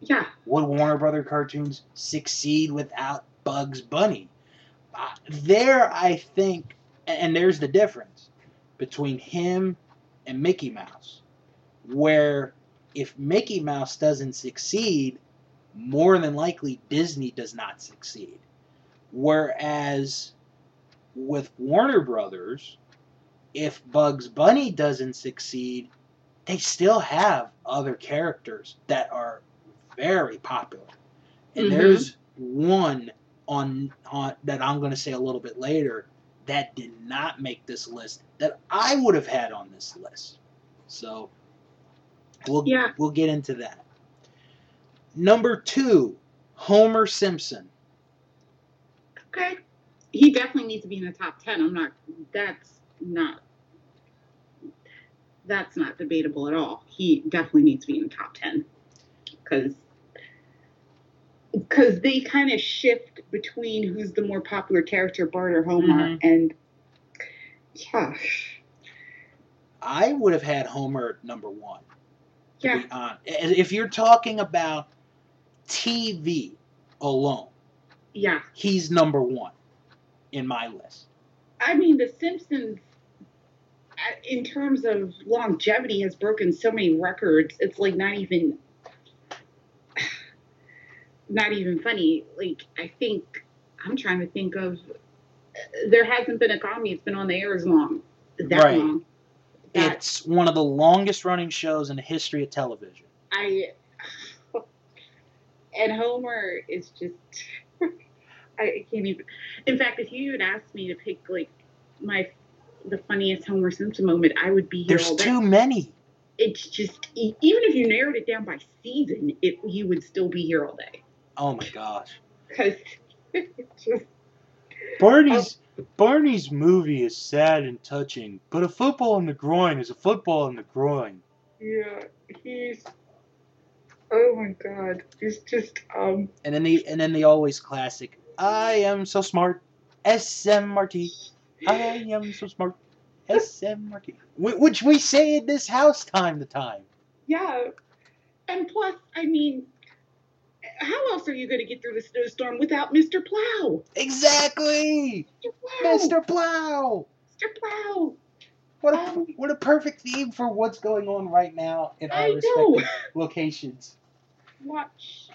Yeah, Would Warner Brother cartoons succeed without Bugs Bunny? Uh, there, I think, and there's the difference between him and Mickey Mouse, where if Mickey Mouse doesn't succeed, more than likely Disney does not succeed. Whereas with Warner Brothers, if Bugs Bunny doesn't succeed, they still have other characters that are very popular. And Mhm. there's one on, on that I'm going to say a little bit later that did not make this list that I would have had on this list. So we'll Yeah. we'll get into that. Number 2, Homer Simpson. Okay. He definitely needs to be in the top 10. I'm not, that's not, that's not debatable at all. He definitely needs to be in the top 10 because because they kind of shift between who's the more popular character, Bart or Homer, Mhm. and yeah, I would have had Homer number one. To yeah, be honest. If you're talking about TV alone, yeah. he's number one in my list. I mean, The Simpsons, uh, in terms of longevity, has broken so many records. It's like not even, not even funny. Like I think I'm trying to think of. There hasn't been a comedy that's been on the air as long, that Right. long. That It's one of the longest running shows in the history of television. I. And Homer is just. I can't even. In fact, if you had asked me to pick like my the funniest Homer Simpson moment, I would be here There's too many. it's just even if you narrowed it down by season, it you would still be here all day Oh my gosh. because it's just Barney's Barney's movie is sad and touching, but a football in the groin is a football in the groin. yeah he's oh my god he's just um And then the and then the always classic. I am so smart. SMRT. I am so smart. SMRT. Which we say in this house time to time. yeah and plus I mean how else are you going to get through the snowstorm without Mr. Plow? Exactly. Mr. Plow, Mr. Plow. Mr. Plow. What a Um, what a perfect theme for what's going on right now in our I respective know. locations. Watch,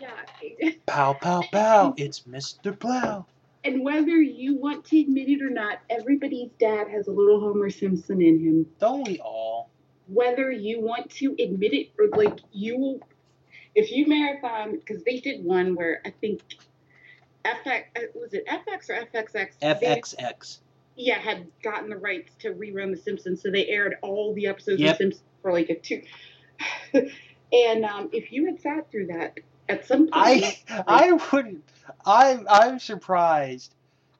yeah. Pow pow pow! It's Mr. Plow. And whether you want to admit it or not, everybody's dad has a little Homer Simpson in him. Don't we all? whether you want to admit it or like you will if you marathon because they did one where i think fx uh, was it fx or fxx They- FXX. yeah had gotten the rights to rerun the simpsons so they aired all the episodes Yep. of simpsons for like a two and um, if you had sat through that at some point I I wouldn't. I'm I'm surprised,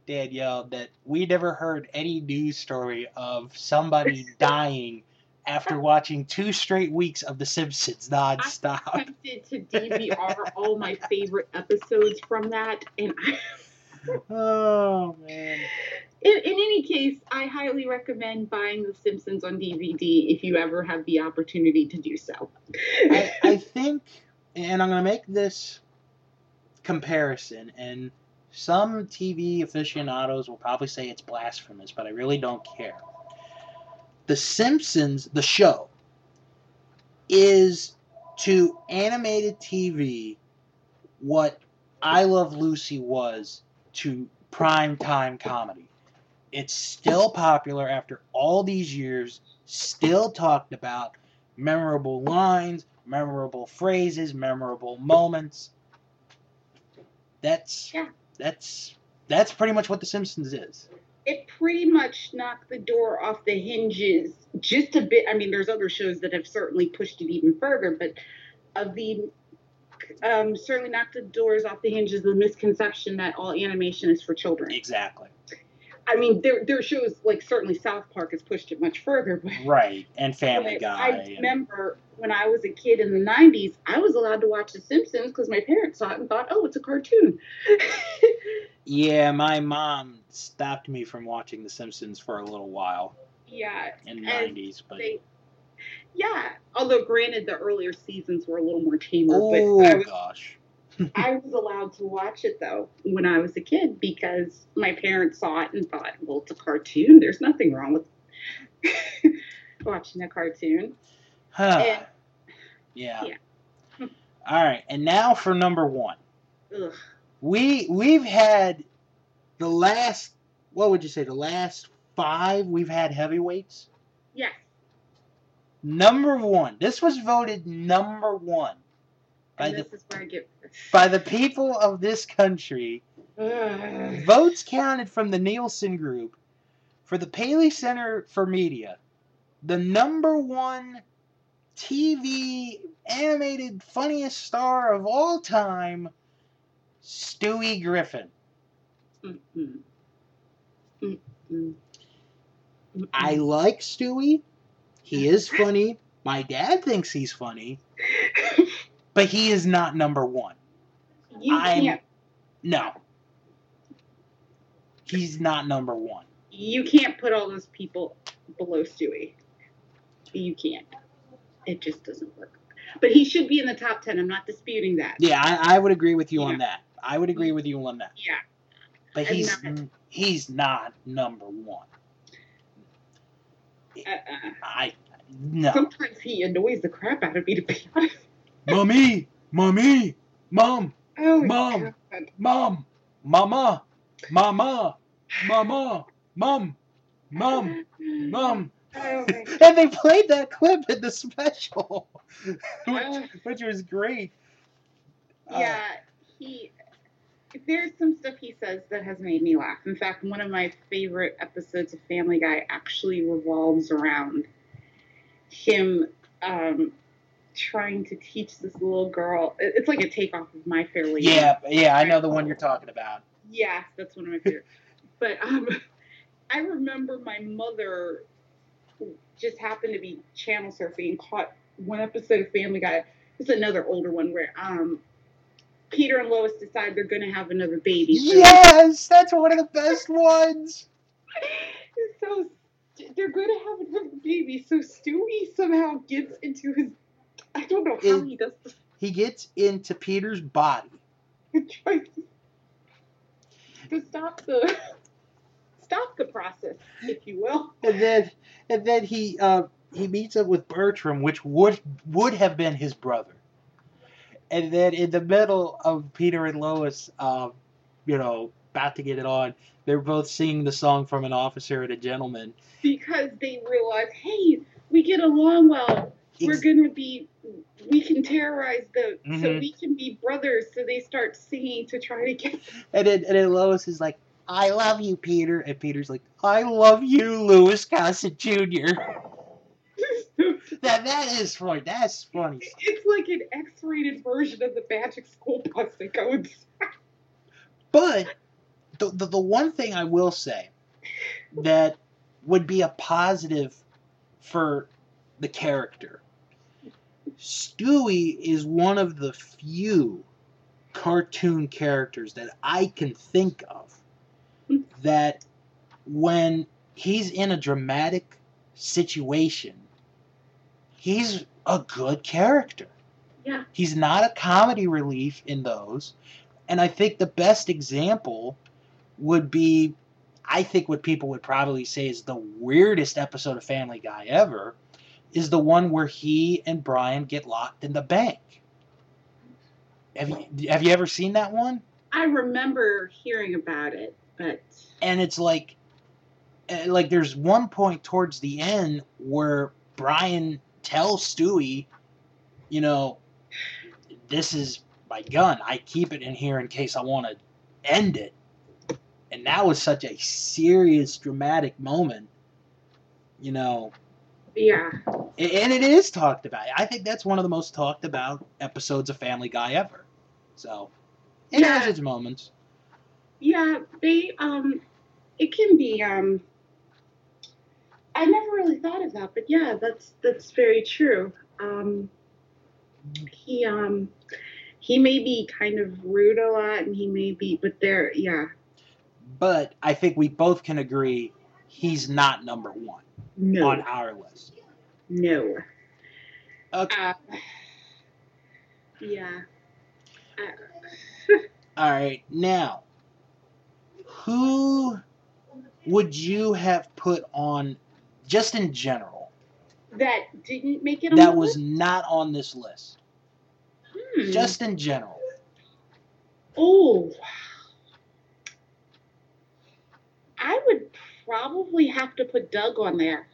Danielle, that we never heard any news story of somebody dying after watching two straight weeks of The Simpsons nonstop. tempted to dvr all my favorite episodes from that and I, Oh man. In, in any case, I highly recommend buying The Simpsons on DVD if you ever have the opportunity to do so. I, I think, and I'm going to make this comparison, and some TV aficionados will probably say it's blasphemous, but I really don't care. The Simpsons, the show, is to animated TV what I Love Lucy was to prime time comedy. It's still popular after all these years, still talked about, memorable lines, memorable phrases, memorable moments. That's Yeah. that's that's pretty much what The Simpsons is. It pretty much knocked the door off the hinges just a bit. I mean, there's other shows that have certainly pushed it even further, but of the um, certainly knocked the doors off the hinges the misconception that all animation is for children. Exactly. I mean, there there are shows like certainly South Park has pushed it much further, but Right. And Family Guy. I and- remember when I was a kid in the 90s, I was allowed to watch The Simpsons because my parents saw it and thought, oh, it's a cartoon. yeah, my mom stopped me from watching The Simpsons for a little while yeah, in the 90s, but they, yeah. Although, granted, the earlier seasons were a little more tamer, oh but I was, gosh. I was allowed to watch it though when I was a kid because my parents saw it and thought, well, it's a cartoon. There's nothing wrong with watching a cartoon. And- yeah. yeah. All right, and now for number 1. Ugh. We we've had the last what would you say the last five we've had heavyweights Yes. number one this was voted number one by the this is where I get. by the people of this country Ugh. votes counted from the nielsen group for the paley center for media the number one tv animated funniest star of all time stewie griffin Mm-mm. Mm-mm. I like Stewie. He is funny. My dad thinks he's funny, but he is not number one. you I'm- can't. No. He's not number one. You can't put all those people below Stewie. You can't. It just doesn't work. But he should be in the top ten. I'm not disputing that. Yeah, I, I would agree with you Yeah. on that. I would agree with you on that. Yeah. But I'm he's not- he's not number one. Uh-uh. I no. Sometimes he annoys the crap out of me to be honest. Mommy, mommy, mom, Oh, Mom. God. mom, mama, mama, mama, mom, mom, mom. Oh, And they played that clip in the special, which, Uh, which was great. Uh, yeah, he. There's some stuff he says that has made me laugh. In fact, one of my favorite episodes of Family Guy actually revolves around him um, trying to teach this little girl. It's like a takeoff of My Fair Lady. yeah, yeah, I know the one you're talking about. Yes, that's one of my favorite. but um, I remember my mother just happened to be channel surfing and caught one episode of Family Guy. It's another older one where um, Peter and Lois decide they're going to have another baby. So, Yes, that's one of the best ones. so they're going to have another baby. So Stewie somehow gets into his. I don't know how he does this. He gets into Peter's body. tries to, to stop the stop the process, if you will. and then and then he uh, he meets up with Bertram, which would would have been his brother. And then in the middle of Peter and Lois, uh, you know, about to get it on, they're both singing the song from an officer and a gentleman. because they realize, hey, we get along well. We're gonna be, we can terrorize the, so Mhm. we can be brothers. So they start singing to try to get. And then and then Lois is like, "I love you, Peter," and Peter's like, "I love you, Louis Gossett Jr." That that is funny. That's funny. it's like an X-rated version of the Magic School Bus that goes. But the, the the one thing I will say that would be a positive for the character. Stewie is one of the few cartoon characters that I can think of that when he's in a dramatic situation, he's a good character. Yeah. He's not a comedy relief in those. And I think the best example would be I think what people would probably say is the weirdest episode of Family Guy ever is the one where he and Brian get locked in the bank. Have you have you ever seen that one? I remember hearing about it, but And it's like eh, like there's one point towards the end where Brian tells Stewie, you know, this is my gun. I keep it in here in case I want to end it. And that was such a serious, dramatic moment. You know, yeah, and it is talked about. I think that's one of the most talked about episodes of Family Guy ever. So, it has Yeah. its moments. yeah, they um, it can be um. I never really thought of that, but yeah, that's that's very true. Um, he um, he may be kind of rude a lot, and he may be, but there, yeah, But I think we both can agree he's not number one no, on our list. no. Okay. Uh, yeah. Uh, All right, now, who would you have put on, just in general, that didn't make it on that was list? not on this list? Hmm. Just in general. Oh. I would probably have to put Doug on there.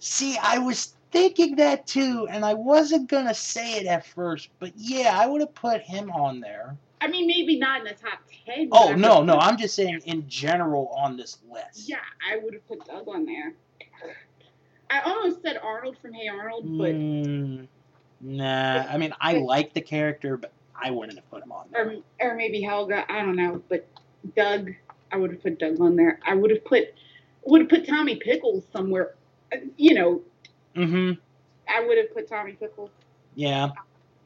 See, I was thinking that too, and I wasn't going to say it at first, but yeah, I would have put him on there. I mean, maybe not in the top 10. Oh, no, no, I'm just saying in general on this list. Yeah, I would have put Doug on there. I almost said Arnold from Hey Arnold, but Mm, nah, I mean, I like the character, but I wouldn't have put him on there. or, or maybe Helga. I don't know, but Doug. I would have put Doug on there. I would have put would have put Tommy Pickles somewhere. Uh, You know, Mm-hmm. I would have put Tommy Pickles. Yeah.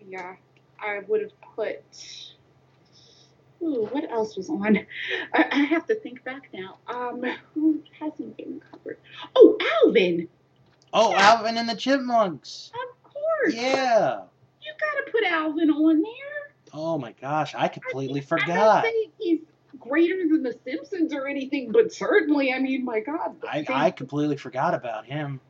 Yeah, I would have put. Ooh, what else was on? I, I have to think back now. Um, who hasn't been covered? Oh, Alvin. Oh, Yeah. Alvin and the Chipmunks. Of course. Yeah. You gotta put Alvin on there. Oh my gosh, I completely I'm not forgot. saying he's greater than the Simpsons or anything, but certainly, I mean, my God. I, I completely forgot about him.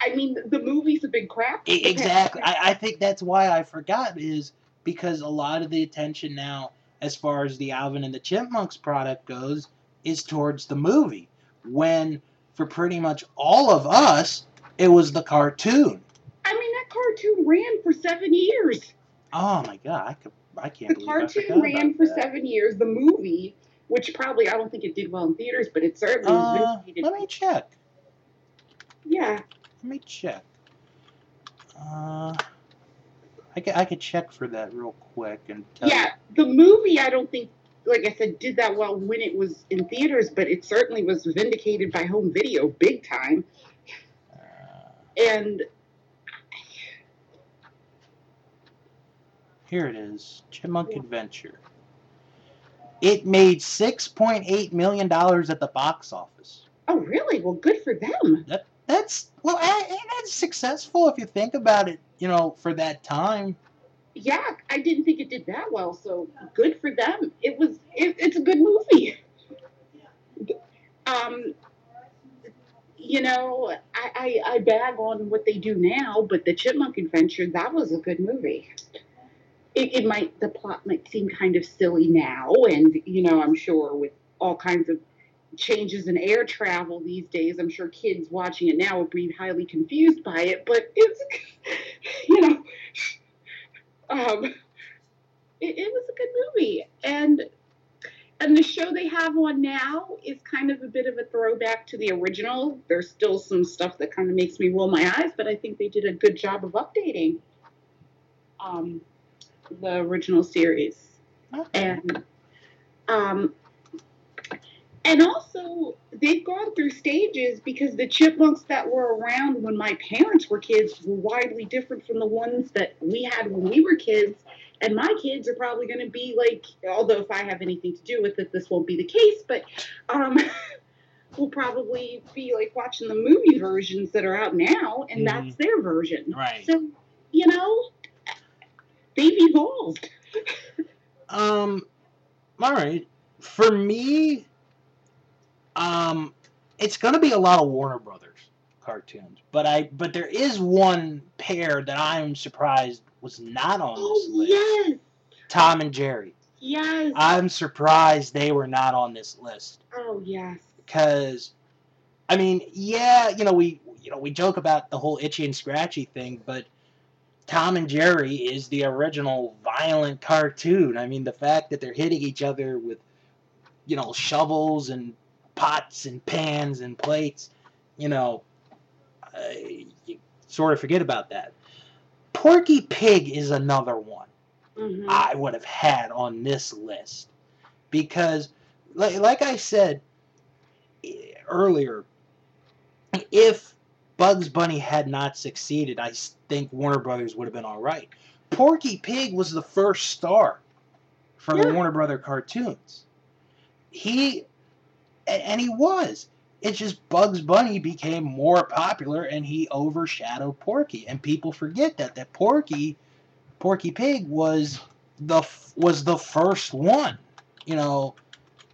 I mean, the movies have been crap. Exactly. I, I think that's why I forgot is because a lot of the attention now, as far as the Alvin and the Chipmunks product goes, is towards the movie. When for pretty much all of us, it was the cartoon. I mean, that cartoon ran for seven years. Oh my god, I could I can't The cartoon ran for that. seven years. The movie, which probably I don't think it did well in theaters, but it certainly was Uh, vindicated. let me check. Yeah, Let me check. Uh, I could, I could check for that real quick and tell you. yeah. The movie, I don't think, like I said, did that well when it was in theaters, but it certainly was vindicated by home video big time. And Here it is, Chipmunk Adventure. It made six point eight million dollars at the box office. oh, really? Well, good for them. That's well, a- and that's successful if you think about it. You know, for that time. Yeah, I didn't think it did that well, so good for them. It was. It, it's a good movie. Um, you know, I, I I bag on what they do now, but the Chipmunk Adventure that was a good movie. It, it might the plot might seem kind of silly now, and you know, I'm sure with all kinds of changes in air travel these days, I'm sure kids watching it now will be highly confused by it. But it's, you know, um, it, it was a good movie, and and the show they have on now is kind of a bit of a throwback to the original. There's still some stuff that kind of makes me roll my eyes, but I think they did a good job of updating um, the original series. And um, and also they've gone through stages because the chipmunks that were around when my parents were kids were widely different from the ones that we had when we were kids and my kids are probably going to be like although if i have anything to do with it this won't be the case but um will probably be like watching the movie versions that are out now and Mhm. that's their version Right. so you know they've evolved Um, all right. For me, um, it's gonna be a lot of Warner Brothers cartoons, but I but there is one pair that I'm surprised was not on oh, this oh list. yes Tom and Jerry. yes I'm surprised they were not on this list oh yes because, I mean, yeah, you know we you know we joke about the whole itchy and scratchy thing, but Tom and Jerry is the original violent cartoon. I mean, the fact that they're hitting each other with, you know, shovels and pots and pans and plates, you know, you sort of forget about that. Porky Pig is another one. Mhm. I would have had on this list because, like, like I said eh, earlier, if Bugs Bunny had not succeeded, I think Warner Brothers would have been all right. Porky Pig was the first star for the Yeah. Warner Brother cartoons. He, and he was. It's just Bugs Bunny became more popular and he overshadowed Porky, and people forget that that Porky, Porky Pig was the was the first one. You know,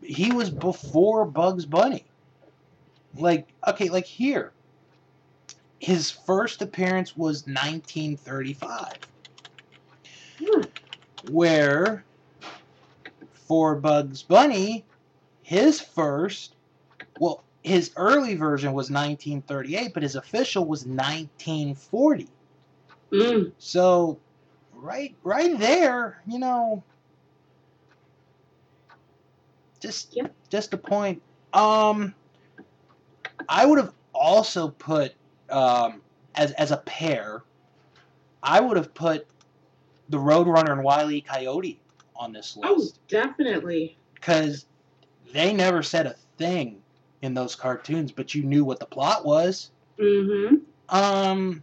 he was before Bugs Bunny. Like okay, like here, his first appearance was 1935, Hmm. where for Bugs Bunny, his first, well, his early version was 1938, but his official was 1940. Mm. So, right, right there, you know, just, Yep. just a point. Um, I would have also put, um, as as a pair, I would have put the Roadrunner and Wile E. Coyote on this list. Oh, list definitely. because they never said a thing in those cartoons, but you knew what the plot was. Mm-hmm. Um,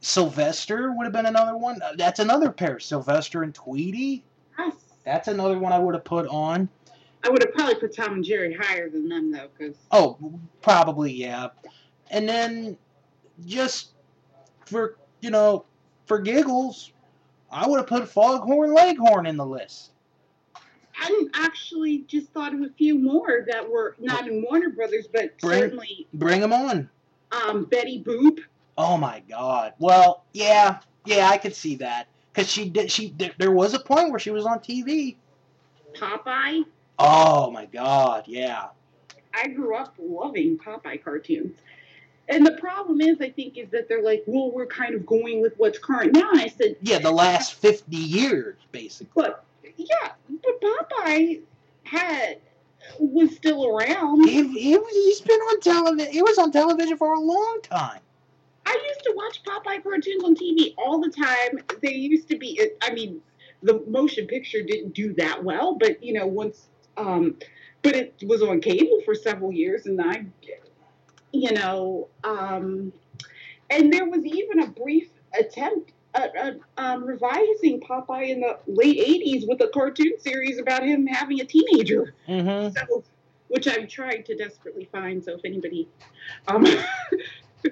Sylvester would have been another one. Uh, That's another pair, Sylvester and Tweety. Yes. That's another one I would have put on. I would have probably put Tom and Jerry higher than them though, because Oh, probably yeah. And then just for you know, for giggles, I would have put Foghorn Leghorn in the list. I actually just thought of a few more that were not in Warner Brothers, but Bring- certainly Bring them on. um, Betty Boop. Oh my God. Well, yeah, yeah, I could see that because she did. She there, there was a point where she was on TV. Popeye. Oh my God. Yeah. I grew up loving Popeye cartoons. And the problem is, I think, is that they're like, well, we're kind of going with what's current now. And I said, Yeah, the last fifty years, basically. but yeah, but Popeye had was still around. He, he, he's been on television. He was on television for a long time. I used to watch Popeye cartoons on TV all the time. They used to be, I mean, the motion picture didn't do that well, but you know, once, um, but it was on cable for several years, and I, you know, um, and there was even a brief attempt at um, revising Popeye in the late '80s with a cartoon series about him having a teenager. Mm-hmm. So, which I'm trying to desperately find. So if anybody, um,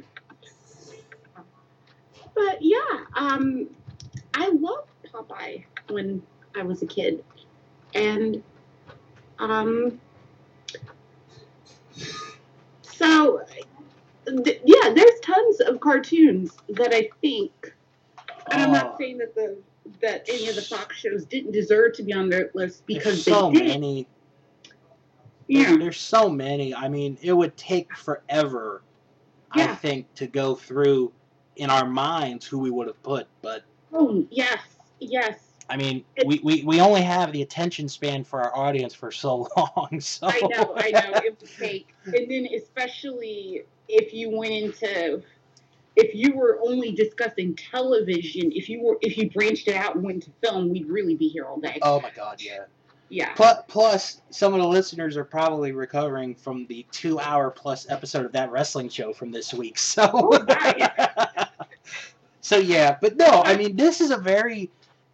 but yeah, um, I loved Popeye when I was a kid, and um, so th- yeah, there's tons of cartoons that I think, and I'm Oh. not saying that the that any of the Fox shows didn't deserve to be on their list because There's so they did. many. Yeah. There's so many. I mean, it would take forever, I think, to go through in our minds who we would have put. But Oh yes, yes. I mean, we, we, we only have the attention span for our audience for so long. So I know, I know. It would take, and then especially if you went into, if you were only discussing television, if you were, if you branched it out and went to film, we'd really be here all day. oh my God, yeah. yeah. Plus, plus, some of the listeners are probably recovering from the two-hour plus episode of that wrestling show from this week. So, Oh, right. so yeah. But no, I mean, this is a very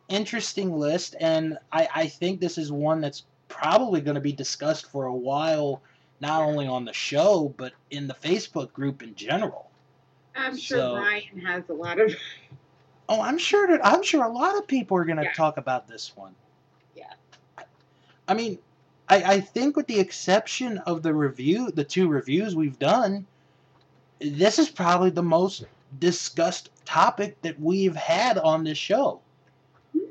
interesting list, and I, I think this is one that's probably going to be discussed for a while, not only on the show but in the Facebook group in general. I'm sure so- Brian has a lot of. Oh, I'm sure that I'm sure a lot of people are going to Yeah. talk about this one. Yeah. I mean, I, I think with the exception of the review, the two reviews we've done, this is probably the most discussed topic that we've had on this show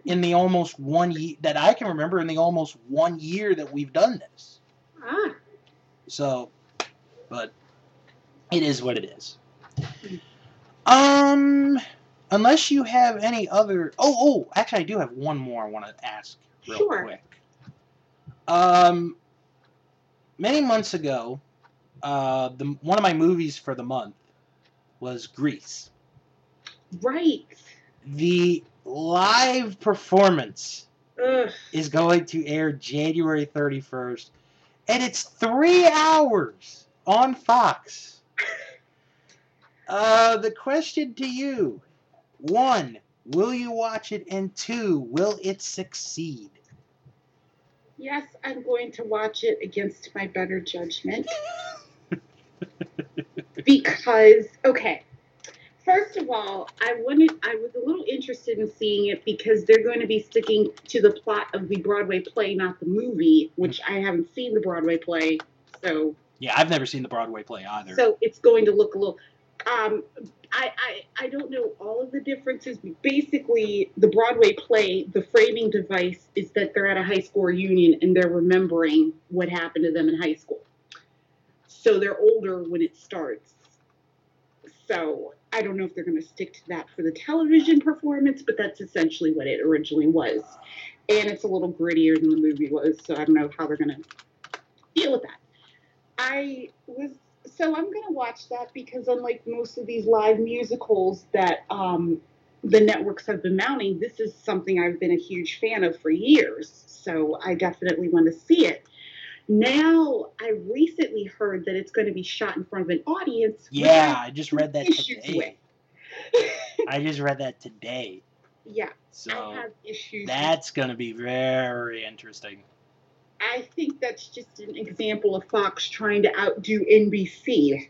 in the almost one year that I can remember in the almost one year that we've done this. Ah, So, but it is what it is. Um, unless you have any other. Oh, oh, actually, I do have one more I want to ask real Sure. quick. Um, many months ago, uh, the one of my movies for the month was Grease. right. The live performance Ugh. is going to air January 31st, and it's three hours on Fox. Uh, the question to you one, will you watch it? And two, will it succeed? Yes, I'm going to watch it against my better judgment. because okay first of all i wanted i was a little interested in seeing it because they're going to be sticking to the plot of the broadway play not the movie which i haven't seen the broadway play so Yeah, I've never seen the Broadway play either. so it's going to look a little um I, I i don't know all of the differences basically the broadway play the framing device is that they're at a high school reunion and they're remembering what happened to them in high school. So they're older when it starts. So i don't know if they're going to stick to that for the television performance but that's essentially what it originally was. And it's a little grittier than the movie was so i don't know how they're going to deal with that. I was so I'm gonna watch that because unlike most of these live musicals that um, the networks have been mounting, this is something I've been a huge fan of for years. So I definitely want to see it. now I recently heard that it's going to be shot in front of an audience. Yeah, I just read that today. I just read that today. yeah, I So have issues. that's gonna be very interesting. I think that's just an example of Fox trying to outdo NBC.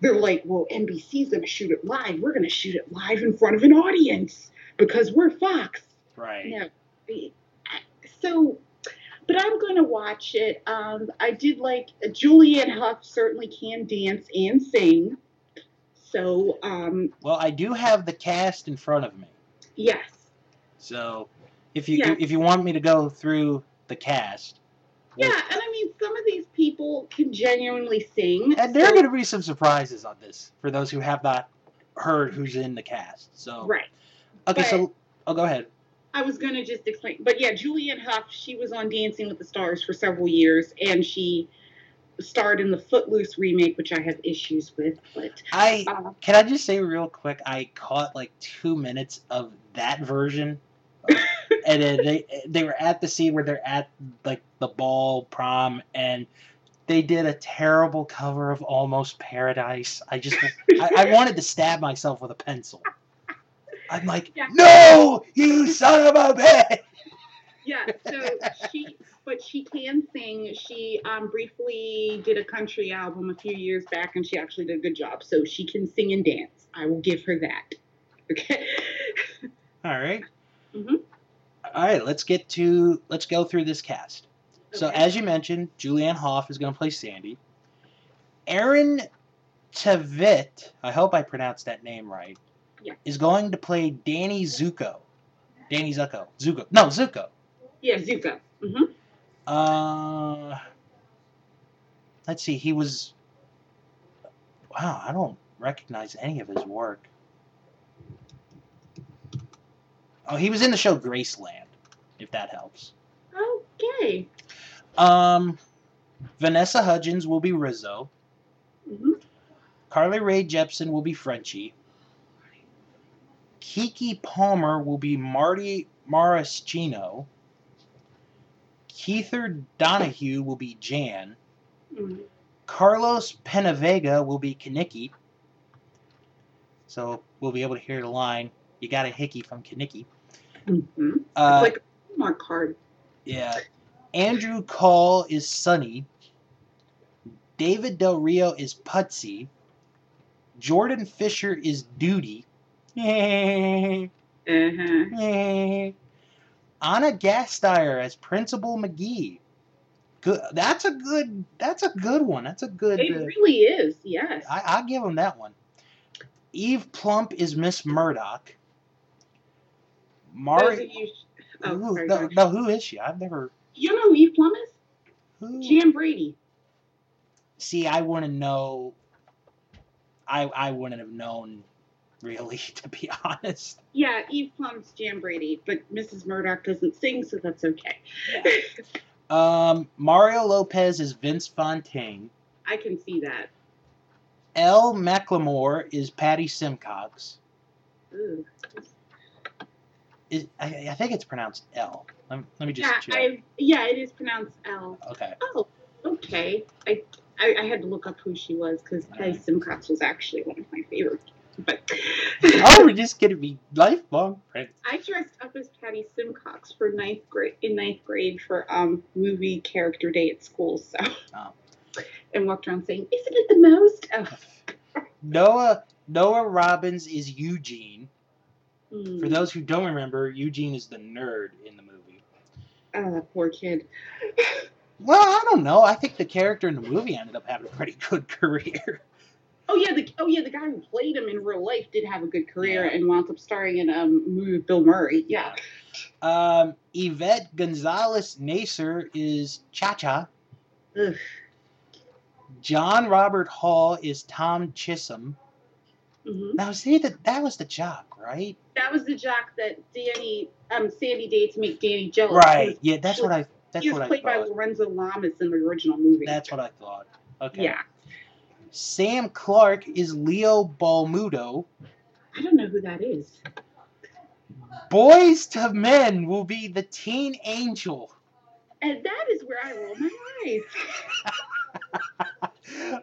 They're like, well, NBC's going to shoot it live. We're going to shoot it live in front of an audience because we're Fox. Right. The- So, but I'm going to watch it. Um, I did like Julianne Hough certainly can dance and sing. So, um, Well, I do have the cast in front of me. yes. So if you Yeah. if you want me to go through the cast, Yeah, and I mean, some of these people can genuinely sing. and there are going to be some surprises on this for those who have not heard who's in the cast. So Right. okay, but- so I'll oh, go ahead. I was gonna just explain, but yeah, Julianne Hough. She was on Dancing with the Stars for several years, and she starred in the Footloose remake, which I have issues with. But I uh, can I just say real quick, I caught like two minutes of that version, and then they they were at the scene where they're at like the ball prom, and they did a terrible cover of Almost Paradise. I just I, I wanted to stab myself with a pencil. I'm like, Yeah. no, you son of a bitch! yeah, so she, but she can sing. She um, briefly did a country album a few years back, and she actually did a good job. So she can sing and dance. I will give her that. Okay. All right, Mm Mhm. All right. Let's get to let's go through this cast. So Okay. as you mentioned, Julianne Hough is going to play Sandy. Aaron Tveit, I hope I pronounced that name right, Yeah. is going to play Danny Zuko. Danny Zuko. Zuko. No, Zuko. Yeah, Zuko. hmm Uh, let's see. He was. Wow, I don't recognize any of his work. Oh, he was in the show Graceland, if that helps. Okay. Um, Vanessa Hudgens will be Rizzo. Mm-hmm. Carly Rae Jepsen will be Frenchie. Keke Palmer will be Marty Maraschino. Kether Donohue will be Jan. Mm-hmm. Carlos PenaVega will be Kenickie. So we'll be able to hear the line, You got a hickey from Kenickie. Hmm Uh, like a Hallmark card. Yeah. Andrew Call is Sonny. David Del Rio is Putzie. Jordan Fisher is Doody. Anna Uh-huh. Gasteyer as Principal McGee. Good. That's a good. That's a good one. That's a good. It uh, really is, yes. I, I'll give him that one. Eve Plumb is Miss Murdock. Mari. oh, Who- no, no, who is she? I've never. You know Eve Plumb is? Who? Jan Brady. See, I wouldn't know. I I wouldn't have known, really, to be honest. Yeah, Eve Plumb's Jan Brady, but Mrs. Murdock doesn't sing, so that's okay. Um, Mario Lopez is Vince Fontaine. I can see that. Elle McLemore is Patty Simcox. Ooh. Is I, I think it's pronounced Elle. Let, me- let me just Yeah, check. I yeah, it is pronounced Elle. Okay. Oh, okay. I I, I had to look up who she was because Patty Alright. Simcox was actually one of my favorites. But oh, we're just gonna be lifelong friends. I dressed up as Patty Simcox for ninth grade in ninth grade for um movie character day at school. So Oh. and walked around saying, "Isn't it the most?" Oh. Noah Noah Robbins is Eugene. Hmm. For those who don't remember, Eugene is the nerd in the movie. Oh, that poor kid. Well, I don't know. I think the character in the movie ended up having a pretty good career. Oh yeah, the oh yeah, the guy who played him in real life did have a good career Yeah. and wound up starring in um movie with Bill Murray. Yeah. Um, Yvette Gonzalez Nacer is Cha Cha. John Robert Hall is Tom Chisum. hmm Now, see that that was the jock, right? That was the jock that Danny um Sandy dated to make Danny jealous. Right. Yeah, that's what I. That's He was what I played by. Lorenzo Lamas in the original movie. That's what I thought. Okay. Yeah. Sam Clark is Leo Balmudo. I don't know who that is. Boyz II Men will be the Teen Angel. And that is where I roll my eyes.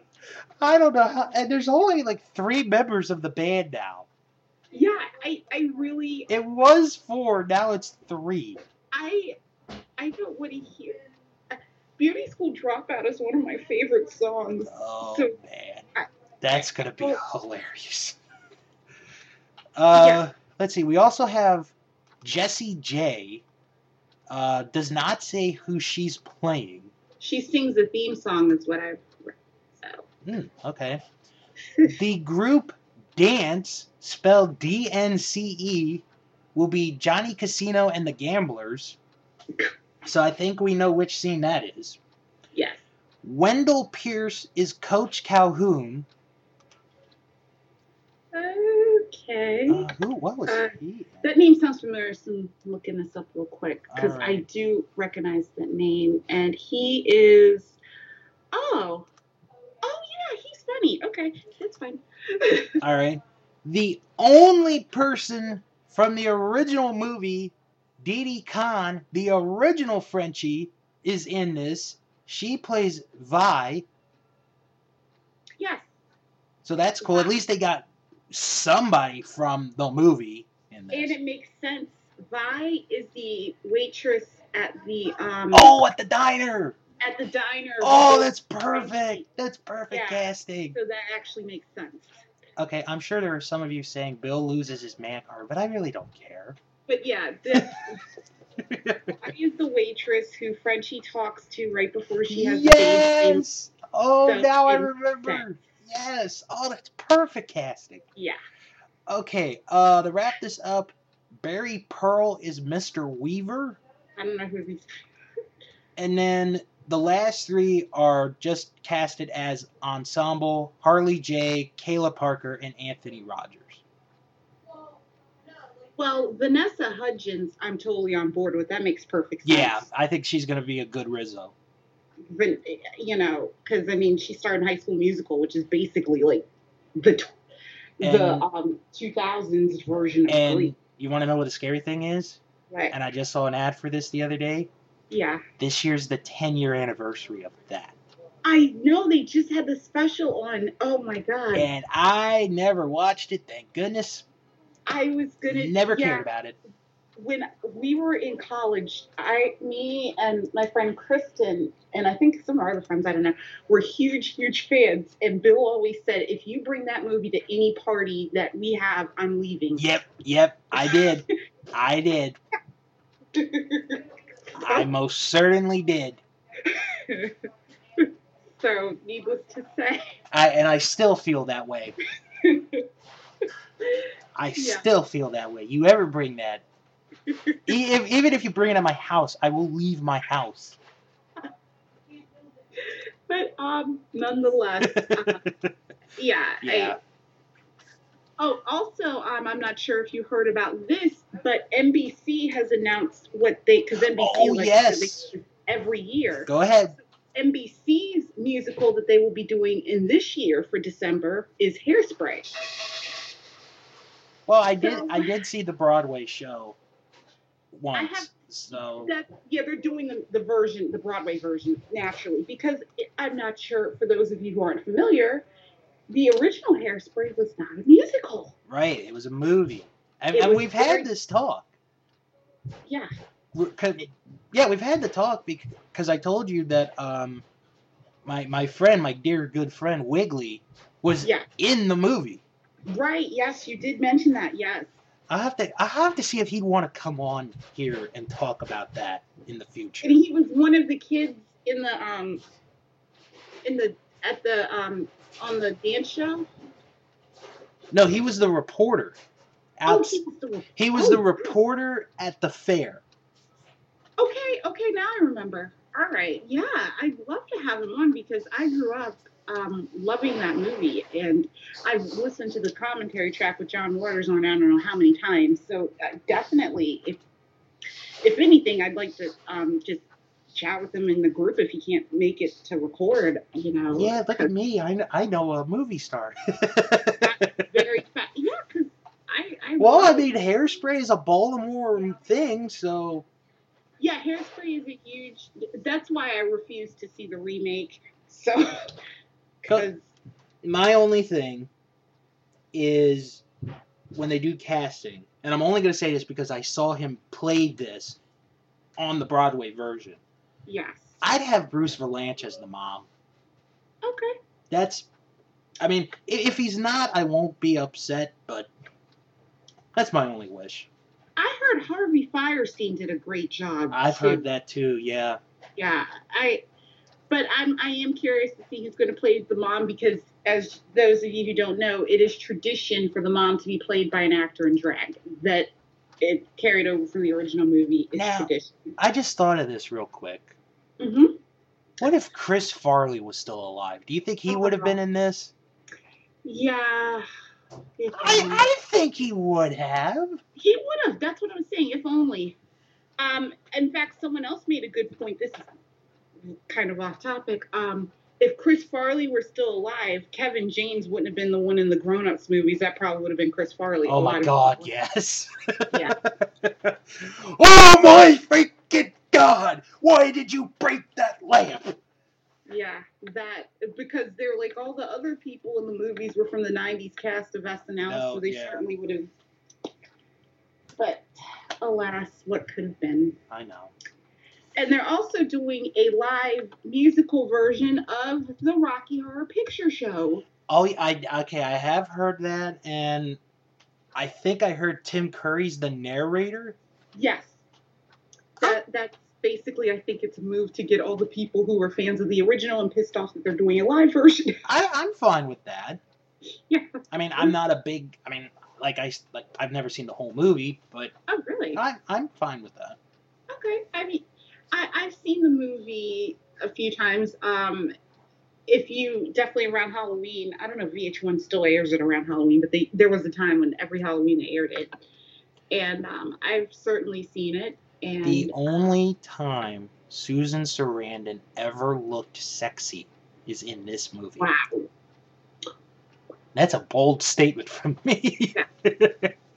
I don't know how. And there's only like three members of the band now. Yeah, I, I really, It was four, now it's three. I, I don't want to hear. Beauty School Dropout is one of my favorite songs. Oh So, man, I- that's gonna be Well- hilarious. Uh, Yeah. let's see. We also have Jessie J. Uh, does not say who she's playing. She sings the theme song, is what I've read. So, Hmm, okay. the group Dance, spelled D N C E, will be Johnny Casino and the Gamblers. So I think we know which scene that is. yes. Wendell Pierce is Coach Calhoun. Okay. Uh, who? What was Uh, he? That name sounds familiar, so I'm looking this up real quick because I do recognize that name. And he is. Oh, Okay, that's fine. All right. The only person from the original movie, Didi Conn, the original Frenchie, is in this. She plays Vi, yes. so that's cool. At least they got somebody from the movie in And it makes sense. Vi is the waitress at the um Oh, at the diner! At the diner. Oh, that's perfect. That's perfect Yeah. casting. So that actually makes sense. Okay, I'm sure there are some of you saying Bill loses his man card, but I really don't care. But yeah, this is the waitress who Frenchie talks to right before she has the baby. yes. Oh, So now I remember. sense. Yes. Oh, that's perfect casting. Yeah. Okay. Uh, to wrap this up, Barry Pearl is Mr. Weaver, I don't know who these. and then the last three are just casted as ensemble: Harley J, Kayla Parker, and Anthony Rogers. Well, Vanessa Hudgens, I'm totally on board with. That makes perfect sense. Yeah, I think she's gonna be a good Rizzo. You know, because I mean, she starred in High School Musical, which is basically like the the um 2000s version of And Glee. you want to know what the scary thing is? Right. And I just saw an ad for this the other day. Yeah. This year's the 10 year anniversary of that. I know they just had the special on. Oh my god. And I never watched it, thank goodness. I was gonna Never yeah, cared about it. when we were in college, I, me, and my friend Kristen, and I think some of our other friends, I don't know, were huge, huge fans. And Bill always said, if you bring that movie to any party that we have, I'm leaving. Yep, yep, I did. I did. I most certainly did. so, needless to say, I and I still feel that way. I Yeah. still feel that way. You ever bring that? E- if, even if you bring it to my house, I will leave my house. but um, nonetheless, uh, yeah. Yeah. I, oh, also, um, I'm not sure if you heard about this, but NBC has announced what they because NBC Oh, like, yes. every year. Go ahead. NBC's musical that they will be doing in this year for December is Hairspray. Well, I did. So- I did see the Broadway show once. have- so That yeah, they're doing the, the version, the Broadway version, naturally, because I'm not sure for those of you who aren't familiar, the original Hairspray was not a musical. right, it was a movie, and, and we've very- had this talk. Yeah, yeah, we've had the talk because I told you that um, my my friend, my dear good friend Wiggly, was yeah, in the movie. right. Yes, you did mention that. Yes. I have to I have to see if he'd want to come on here and talk about that in the future. And he was one of the kids in the um in the at the um on the dance show. No, he was the reporter. Oh, he was the he was oh, the reporter at the fair. Okay, okay, now I remember. All right, yeah, I'd love to have him on because I grew up um, loving that movie, and I've listened to the commentary track with John Waters on I don't know how many times. So uh, definitely, if if anything, I'd like to um, just chat with him in the group if he can't make it to record. You know, Yeah, look at me. I know, I know a movie star. very fast. Yeah, because I, I well, I mean, hairspray is a Baltimore thing, so Yeah, Hairspray is a huge. That's why I refuse to see the remake. So, because My only thing is when they do casting, and I'm only going to say this because I saw him play this on the Broadway version. Yes. I'd have Bruce Vilanch as the mom. Okay. That's, I mean, if he's not, I won't be upset, but that's my only wish. I heard Harvey Fierstein did a great job. I've too. heard that too, yeah. Yeah, I. But I'm I am curious to see who's going to play the mom because, as those of you who don't know, it is tradition for the mom to be played by an actor in drag. That it carried over from the original movie. It's Now- tradition. I just thought of this real quick. Hmm What if Chris Farley was still alive? Do you think he Oh, would have been in this? Yeah. I. I think he would have. He would have. That's what I'm saying. If only. Um, in fact, someone else made a good point. This is kind of off topic. Um, if Chris Farley were still alive, Kevin James wouldn't have been the one in the Grown Ups movies. That probably would have been Chris Farley. Oh my god, yes. Yeah. oh my freaking god! Why did you break that lamp? Yeah, that because they're like all the other people in the movies were from the '90s cast of SNL, Oh, so they yeah. certainly would have. But alas, what could have been. I know. And they're also doing a live musical version of the Rocky Horror Picture Show. Oh, I okay. I have heard that, and I think I heard Tim Curry's the narrator. Yes, that that's basically. I think it's a move to get all the people who were fans of the original and pissed off that they're doing a live version. I, I'm fine with that. yeah. I mean, I'm not a big. I mean, like I like I've never seen the whole movie, but Oh, really? I, I'm fine with that. Okay. I mean, I, I've seen the movie a few times. Um, if you definitely around Halloween, I don't know if VH1 still airs it around Halloween, but they, there was a time when every Halloween they aired it, and um, I've certainly seen it. And The only time Susan Sarandon ever looked sexy is in this movie. wow, That's a bold statement from me.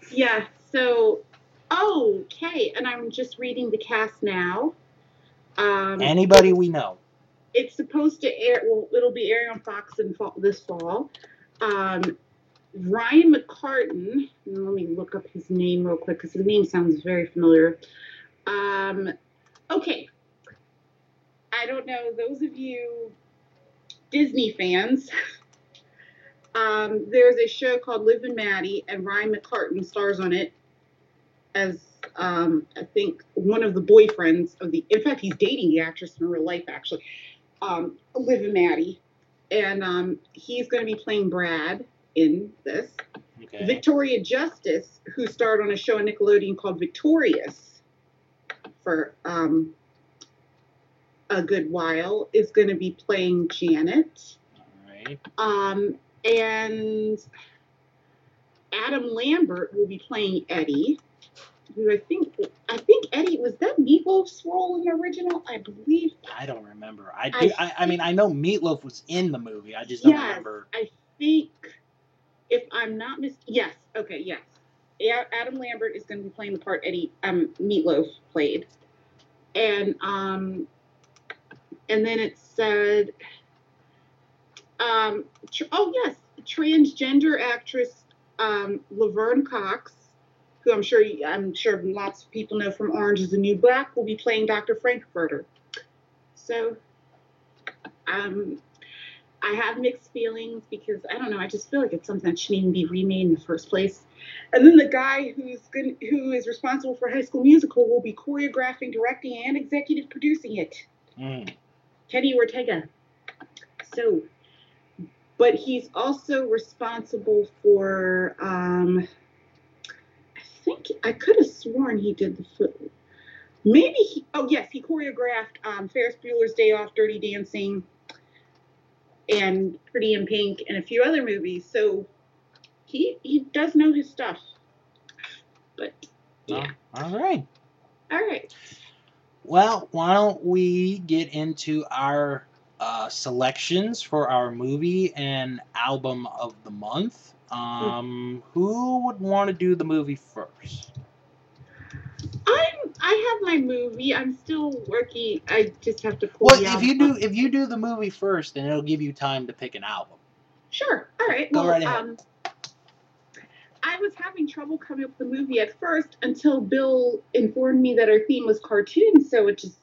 yeah. So, okay, and I'm just reading the cast now. Um, Anybody we know. it's supposed to air. Well, it'll be airing on Fox in fall, this fall. Um, Ryan McCartan. Let me look up his name real quick because his name sounds very familiar. Um, okay. I don't know those of you Disney fans. Um, there's a show called Liv and Maddie, and Ryan McCartan stars on it as um, I think one of the boyfriends of the. In fact, he's dating the actress in real life, actually. Um, Liv and Maddie, and um, he's going to be playing Brad in this. Okay. Victoria Justice, who starred on a show on Nickelodeon called Victorious for um, a good while, is going to be playing Janet. Alright. Um, and Adam Lambert will be playing Eddie. Who I think I think Eddie was that Meatloaf's role in the original. I believe. I don't remember. I I do. I, I mean, I know Meatloaf was in the movie. I just don't Yes. remember. I think if I'm not mis yes, okay, yes. Adam Lambert is going to be playing the part Eddie um Meatloaf played, and um, and then it said, um, tr- oh yes, transgender actress um Laverne Cox, who I'm sure I'm sure lots of people know from Orange Is the New Black, will be playing Dr. Frank-N-Furter. So, um, I have mixed feelings because I don't know. I just feel like it's something that shouldn't even be remade in the first place. And then the guy who's who is responsible for High School Musical will be choreographing, directing, and executive producing it. Mm. Kenny Ortega. So, but he's also responsible for. Um, think I could have sworn he did the foot. Maybe he. Oh yes, he choreographed um, Ferris Bueller's Day Off, Dirty Dancing, and Pretty in Pink, and a few other movies. So he he does know his stuff. But yeah, All right. all right. Well, why don't we get into our uh, selections for our movie and album of the month? Um, who would want to do the movie first? I'm I have my movie. I'm still working. I just have to pull. Well, if you do if you do the movie first, then it'll give you time to pick an album. Sure. All right. Go well, right ahead. um, I was having trouble coming up with the movie at first until Bill informed me that our theme was cartoons, so it just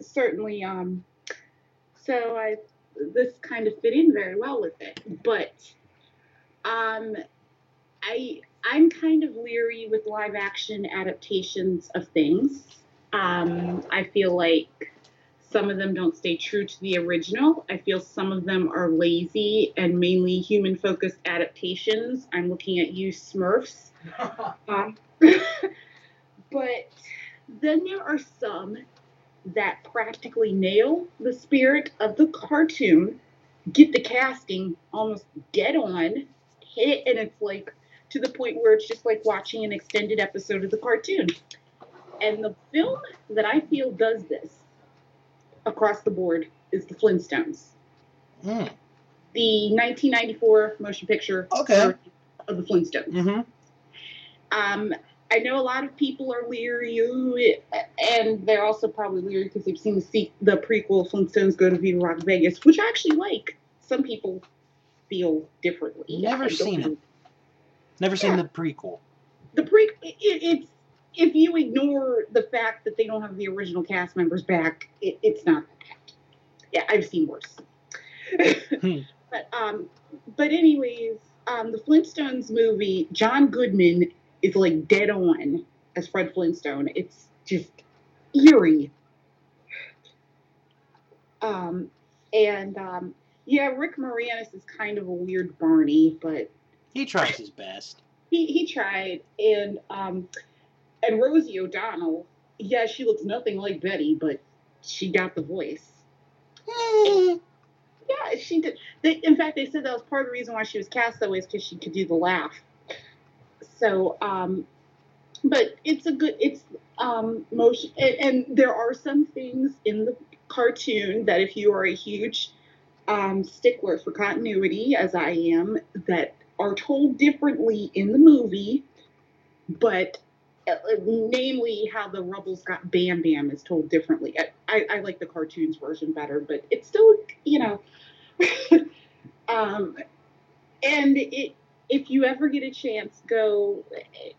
certainly um so I this kind of fit in very well with it. But um I I'm kind of leery with live action adaptations of things. Um I feel like some of them don't stay true to the original. I feel some of them are lazy and mainly human focused adaptations. I'm looking at you, Smurfs. Um, but then there are some that practically nail the spirit of the cartoon, get the casting almost dead on, hit and it's like to the point where it's just like watching an extended episode of the cartoon. And the film that I feel does this across the board is the Flintstones. Mm. The 1994 motion picture Okay. of the Flintstones. Mm-hmm. Um, I know a lot of people are leery, and they're also probably leery because they've seen the, the prequel Flintstones Go to Viva Rock Vegas, which I actually like. Some people feel differently. Never seen it. Never seen Yeah. the prequel. The pre, it, it's if you ignore the fact that they don't have the original cast members back, it, it's not that bad. Yeah, I've seen worse. Hmm. But um, but anyways, um, the Flintstones movie, John Goodman is like dead on as Fred Flintstone. It's just eerie. Um, and um, yeah, Rick Moranis is kind of a weird Barney, but He tries his best. he he tried. And um, and Rosie O'Donnell, yeah, she looks nothing like Betty, but she got the voice. Eh, Yeah, she did. They, in fact, they said that was part of the reason why she was cast that way is because she could do the laugh. So, um, but it's a good, it's um, motion, and, and there are some things in the cartoon that if you are a huge um, stickler for continuity, as I am, that are told differently in the movie, but uh, namely how the Rubbles got Bam Bam is told differently. I, I, I like the cartoons version better, but it's still, you know, um, and it, if you ever get a chance, go.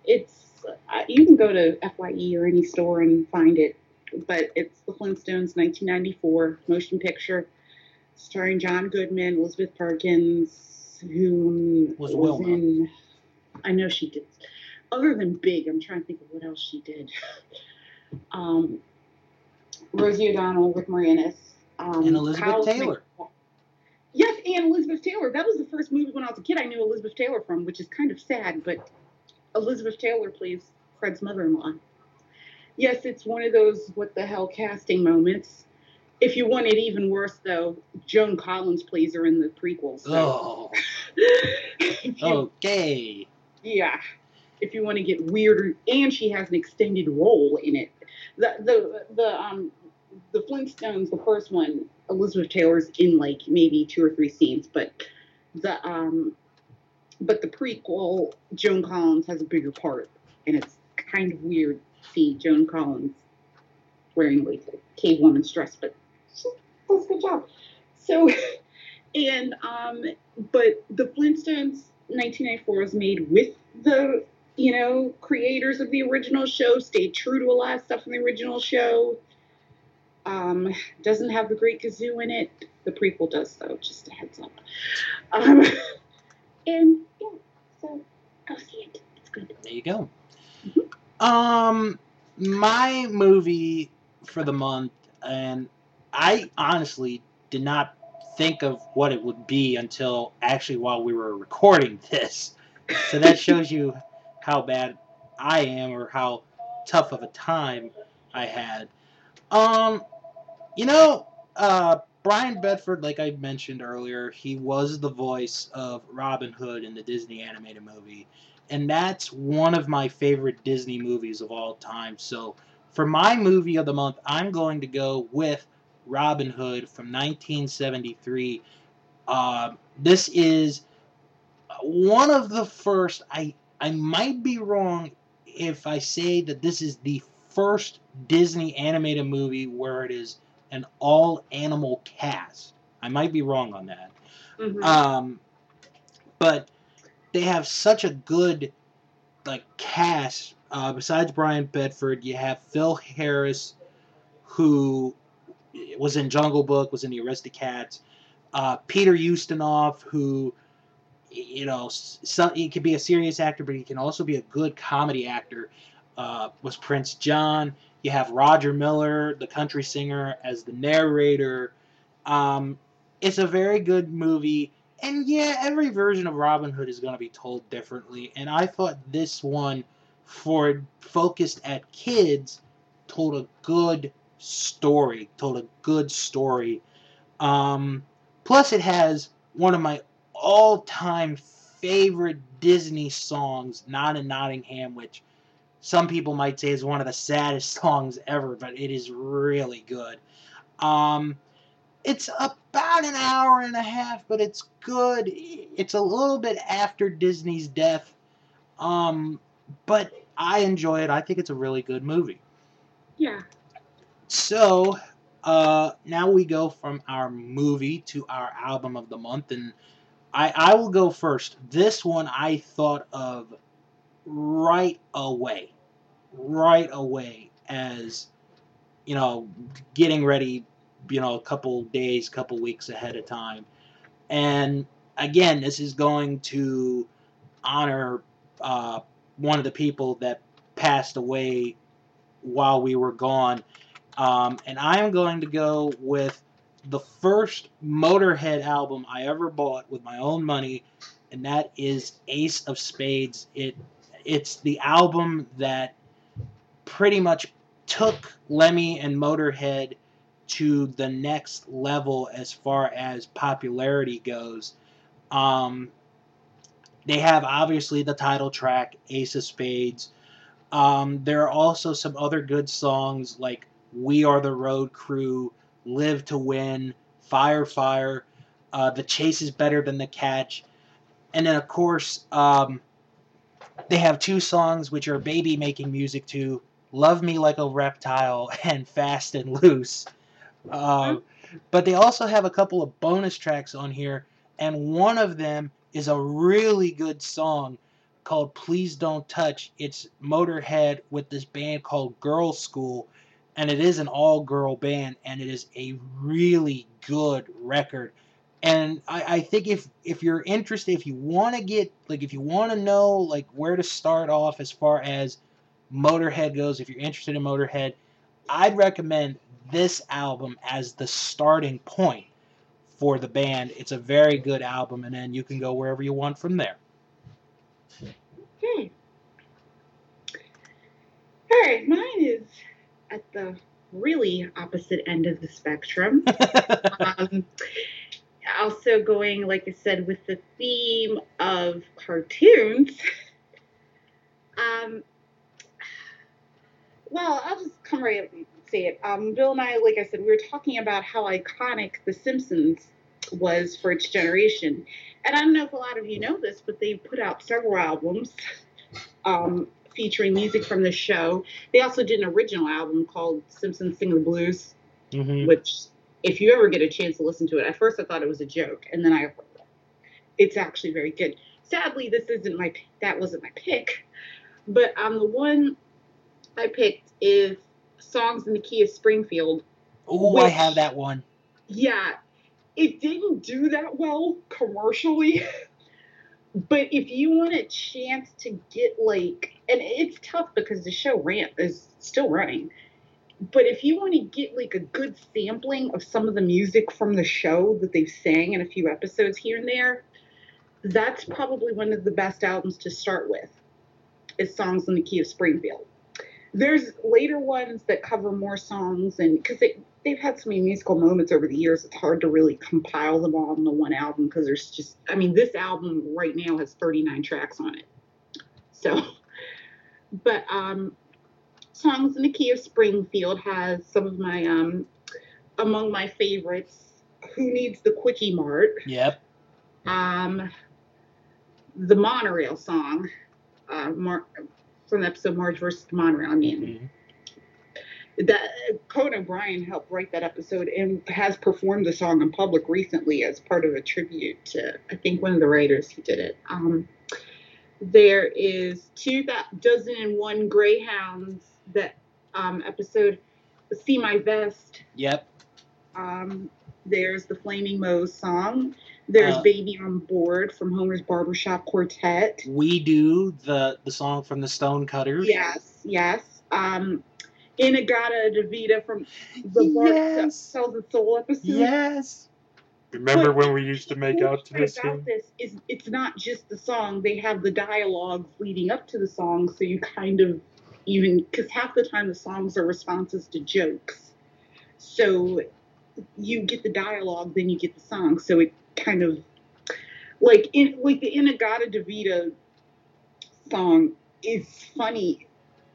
It's uh, you can go to Fye or any store and find it, but it's the Flintstones 1994 motion picture starring John Goodman, Elizabeth Perkins, who Was Wilma. in. I know she did. Other than Big, I'm trying to think of what else she did. Um, Rosie O'Donnell, Rick Moranis, um, And Elizabeth Kyle Taylor. Mc- Yes, and Elizabeth Taylor. That was the first movie when I was a kid I knew Elizabeth Taylor from, which is kind of sad, but Elizabeth Taylor plays Fred's mother-in-law. Yes, it's one of those what the hell casting moments. If you want it even worse, though, Joan Collins plays her in the prequel. So. Oh, you- okay. yeah. If you want to get weirder, and she has an extended role in it. The the the um the Flintstones, the first one, Elizabeth Taylor's in like maybe two or three scenes, but the um but the prequel, Joan Collins has a bigger part, and it's kind of weird to see Joan Collins wearing like a cave woman's dress, but she does a good job. So, and um, but the Flintstones 1994 was made with the you know creators of the original show, stayed true to a lot of stuff from the original show. Um, doesn't have the Great Kazoo in it. The prequel does though. Just a heads up. Um, and yeah, so go see it. It's good. There you go. Mhm. Um, my movie for the month, and I honestly did not think of what it would be until actually while we were recording this. So that shows you how bad I am or how tough of a time I had. Um, you know, uh, Brian Bedford, like I mentioned earlier, he was the voice of Robin Hood in the Disney animated movie and that's one of my favorite Disney movies of all time. So, for my movie of the month, I'm going to go with Robin Hood from 1973. Um, this is one of the first. I I might be wrong if I say that this is the first Disney animated movie where it is an all animal cast. I might be wrong on that. Mhm. Um, but they have such a good like cast. Uh, besides Brian Bedford, you have Phil Harris, who was in Jungle Book, was in the Aristocats. Uh, Peter Ustinov, who you know, some, he could be a serious actor, but he can also be a good comedy actor. Uh, was Prince John. You have Roger Miller, the country singer, as the narrator. Um, it's a very good movie. And yeah, every version of Robin Hood is going to be told differently. And I thought this one, for focused at kids, told a good story. Told a good story. Um, plus, it has one of my all-time favorite Disney songs, "Not in Nottingham," which some people might say is one of the saddest songs ever, but it is really good. Um, it's about an hour and a half, but it's good. It's a little bit after Disney's death, um, but I enjoy it. I think it's a really good movie. yeah. So uh, now we go from our movie to our album of the month, and I, I will go first. This one I thought of right away, right away as you know getting ready, you know, a couple days, couple weeks ahead of time, and again, this is going to honor uh, one of the people that passed away while we were gone. Um, and I'm going to go with the first Motorhead album I ever bought with my own money, and that is Ace of Spades. It it's the album that pretty much took Lemmy and Motorhead to the next level as far as popularity goes. Um, they have obviously the title track, Ace of Spades. Um, there are also some other good songs like We Are the Road Crew, Live to Win, Fire Fire, uh, The Chase is Better Than the Catch. And then, of course, um, they have two songs which are baby making music to Love Me Like a Reptile and Fast and Loose. Uh, but they also have a couple of bonus tracks on here, and one of them is a really good song called Please Don't Touch. It's Motorhead with this band called Girlschool, and it is an all girl band, and it is a really good record. And I, I think if if you're interested, if you want to get like if you want to know like where to start off as far as Motorhead goes, if you're interested in Motorhead, I'd recommend this album as the starting point for the band. It's a very good album, and then you can go wherever you want from there. Okay. All right, mine is at the really opposite end of the spectrum. um, also going, like I said, with the theme of cartoons. Um, well, I'll just come right and say it. Um, Bill and I, like I said, we were talking about how iconic The Simpsons was for its generation. And I don't know if a lot of you know this, but they put out several albums um, featuring music from the show. They also did an original album called Simpsons Sing the Blues, Mhm. which, if you ever get a chance to listen to it, at first I thought it was a joke, and then I, it's actually very good. Sadly, this isn't my, that wasn't my pick, but um, the one I picked is Songs in the Key of Springfield. Oh, I have that one. Yeah, it didn't do that well commercially. but if you want a chance to get like, and it's tough because the show ran is still running. But if you want to get like a good sampling of some of the music from the show that they've sang in a few episodes here and there, that's probably one of the best albums to start with. Is Songs in the Key of Springfield. There's later ones that cover more songs, and because they, they've had so many musical moments over the years, it's hard to really compile them all into one album because there's just, I mean, this album right now has 39 tracks on it. So, but um, Songs in the Key of Springfield has some of my, um, among my favorites, Who Needs the Kwik-E-Mart, Yep. um, the Monorail song, uh, Mar- from the episode Marge versus the Monorail, I mean, Mhm. that Conan O'Brien helped write that episode and has performed the song in public recently as part of a tribute to I think one of the writers who did it. Um, there is two dozen and one greyhounds that um, episode see my vest Yep. um, there's the flaming moe's song there's Uh, baby on board from homer's barbershop quartet We do the the song from the Stonecutters. yes yes um In-A-Gadda-Da-Vida from the Bart Yes. Sells and soul episode Yes. Remember But- when we used to make out to this about thing? this is it's not just the song they have the dialogues leading up to the song so you kind of even because half the time the songs are responses to jokes so you get the dialogue then you get the song so it kind of like in like the In-A-Gadda-Da-Vida song is funny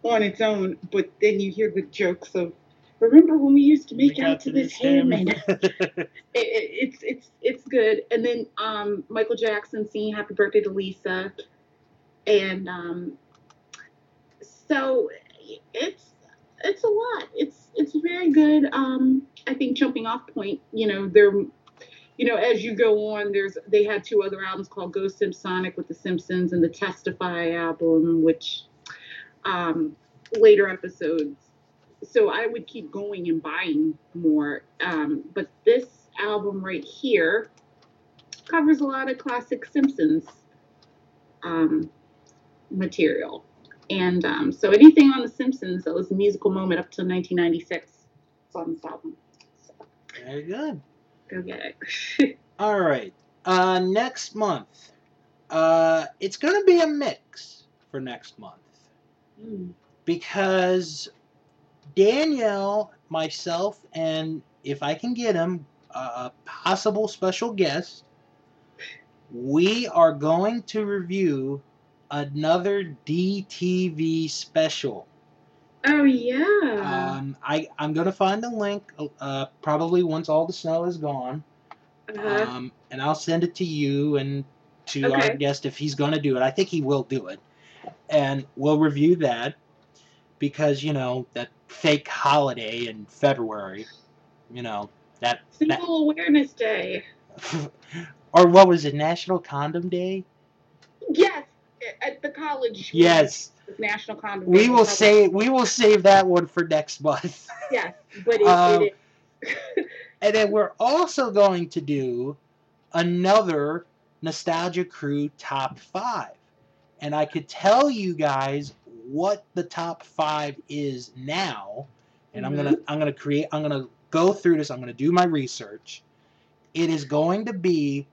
on its own but then you hear the jokes of remember when we used to make out to this ham and it, it, it's it's it's good. And then um, Michael Jackson singing "Happy Birthday to Lisa," and um, so it's it's a lot. It's it's very good. Um, I think jumping off point. You know, they're you know as you go on, there's they had two other albums called Go Simpsonic with the Simpsons and the Testify album, which um, later episodes so I would keep going and buying more. Um, but this album right here covers a lot of classic Simpsons um, material. And um, so anything on The Simpsons that was a musical moment up to 1996 is on this album. So Very good. go get it. All right. Uh, next month, uh, it's gonna be a mix for next month Mm. because Danielle, myself, and if I can get him, a possible special guest, we are going to review another DTV special. Oh, yeah. Um, I I'm gonna find the link uh, probably once all the snow is gone. uh-huh. um, and I'll send it to you and to our guest if he's going to do it. I think he will do it, and we'll review that because you know that fake holiday in February, you know that, Single Awareness Day. or what was it, National Condom Day? Yes, at the college. Yes, National Condom we Day. will say we will save that one for next month. Yes, but it, Um, it is. And then we're also going to do another Nostalgia Crew top five. And I could tell you guys what the top five is now. And I'm gonna mm-hmm. I'm gonna create I'm gonna go through this, I'm gonna do my research. It is going to be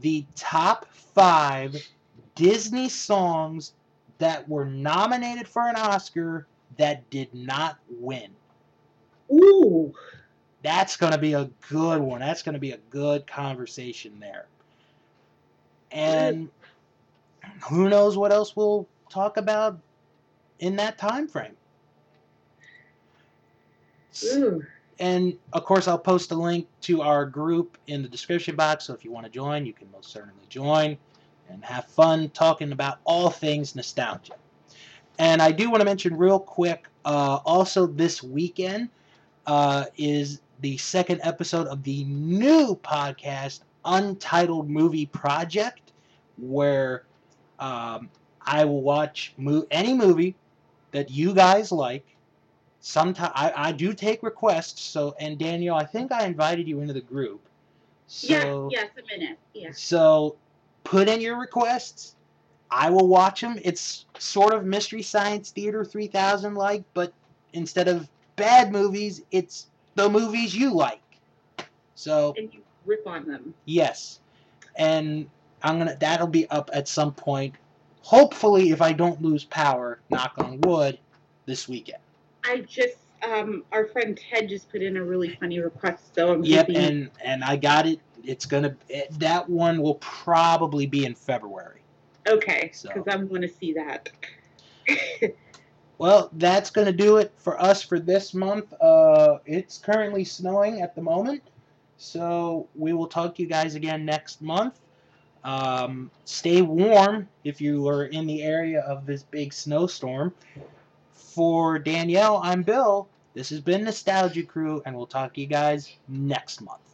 the top five Disney songs that were nominated for an Oscar that did not win. Ooh. That's going to be a good one. That's going to be a good conversation there. And who knows what else we'll talk about in that time frame. Ooh. And of course, I'll post a link to our group in the description box. So if you want to join, you can most certainly join and have fun talking about all things nostalgia. And I do want to mention real quick uh, also this weekend uh, is the second episode of the new podcast, Untitled Movie Project, where um, I will watch mo- any movie that you guys like. Sometimes I, I do take requests. So and Daniel, I think I invited you into the group. So yes, yes, a minute. Yes. so put in your requests. I will watch them. It's sort of Mystery Science Theater 3000 like, but instead of bad movies, it's the movies you like. So, And you rip on them. yes. And I'm to that'll be up at some point. Hopefully if I don't lose power, knock on wood, this weekend. I just um our friend Ted just put in a really funny request, so I'm Yep, hoping- and and I got it. It's going to that one will probably be in February. okay, So- because I'm going to see that. Well, that's going to do it for us for this month. Uh, it's currently snowing at the moment, so we will talk to you guys again next month. Um, stay warm if you are in the area of this big snowstorm. For Danielle, I'm Bill, This has been Nostalgia Crew, and we'll talk to you guys next month.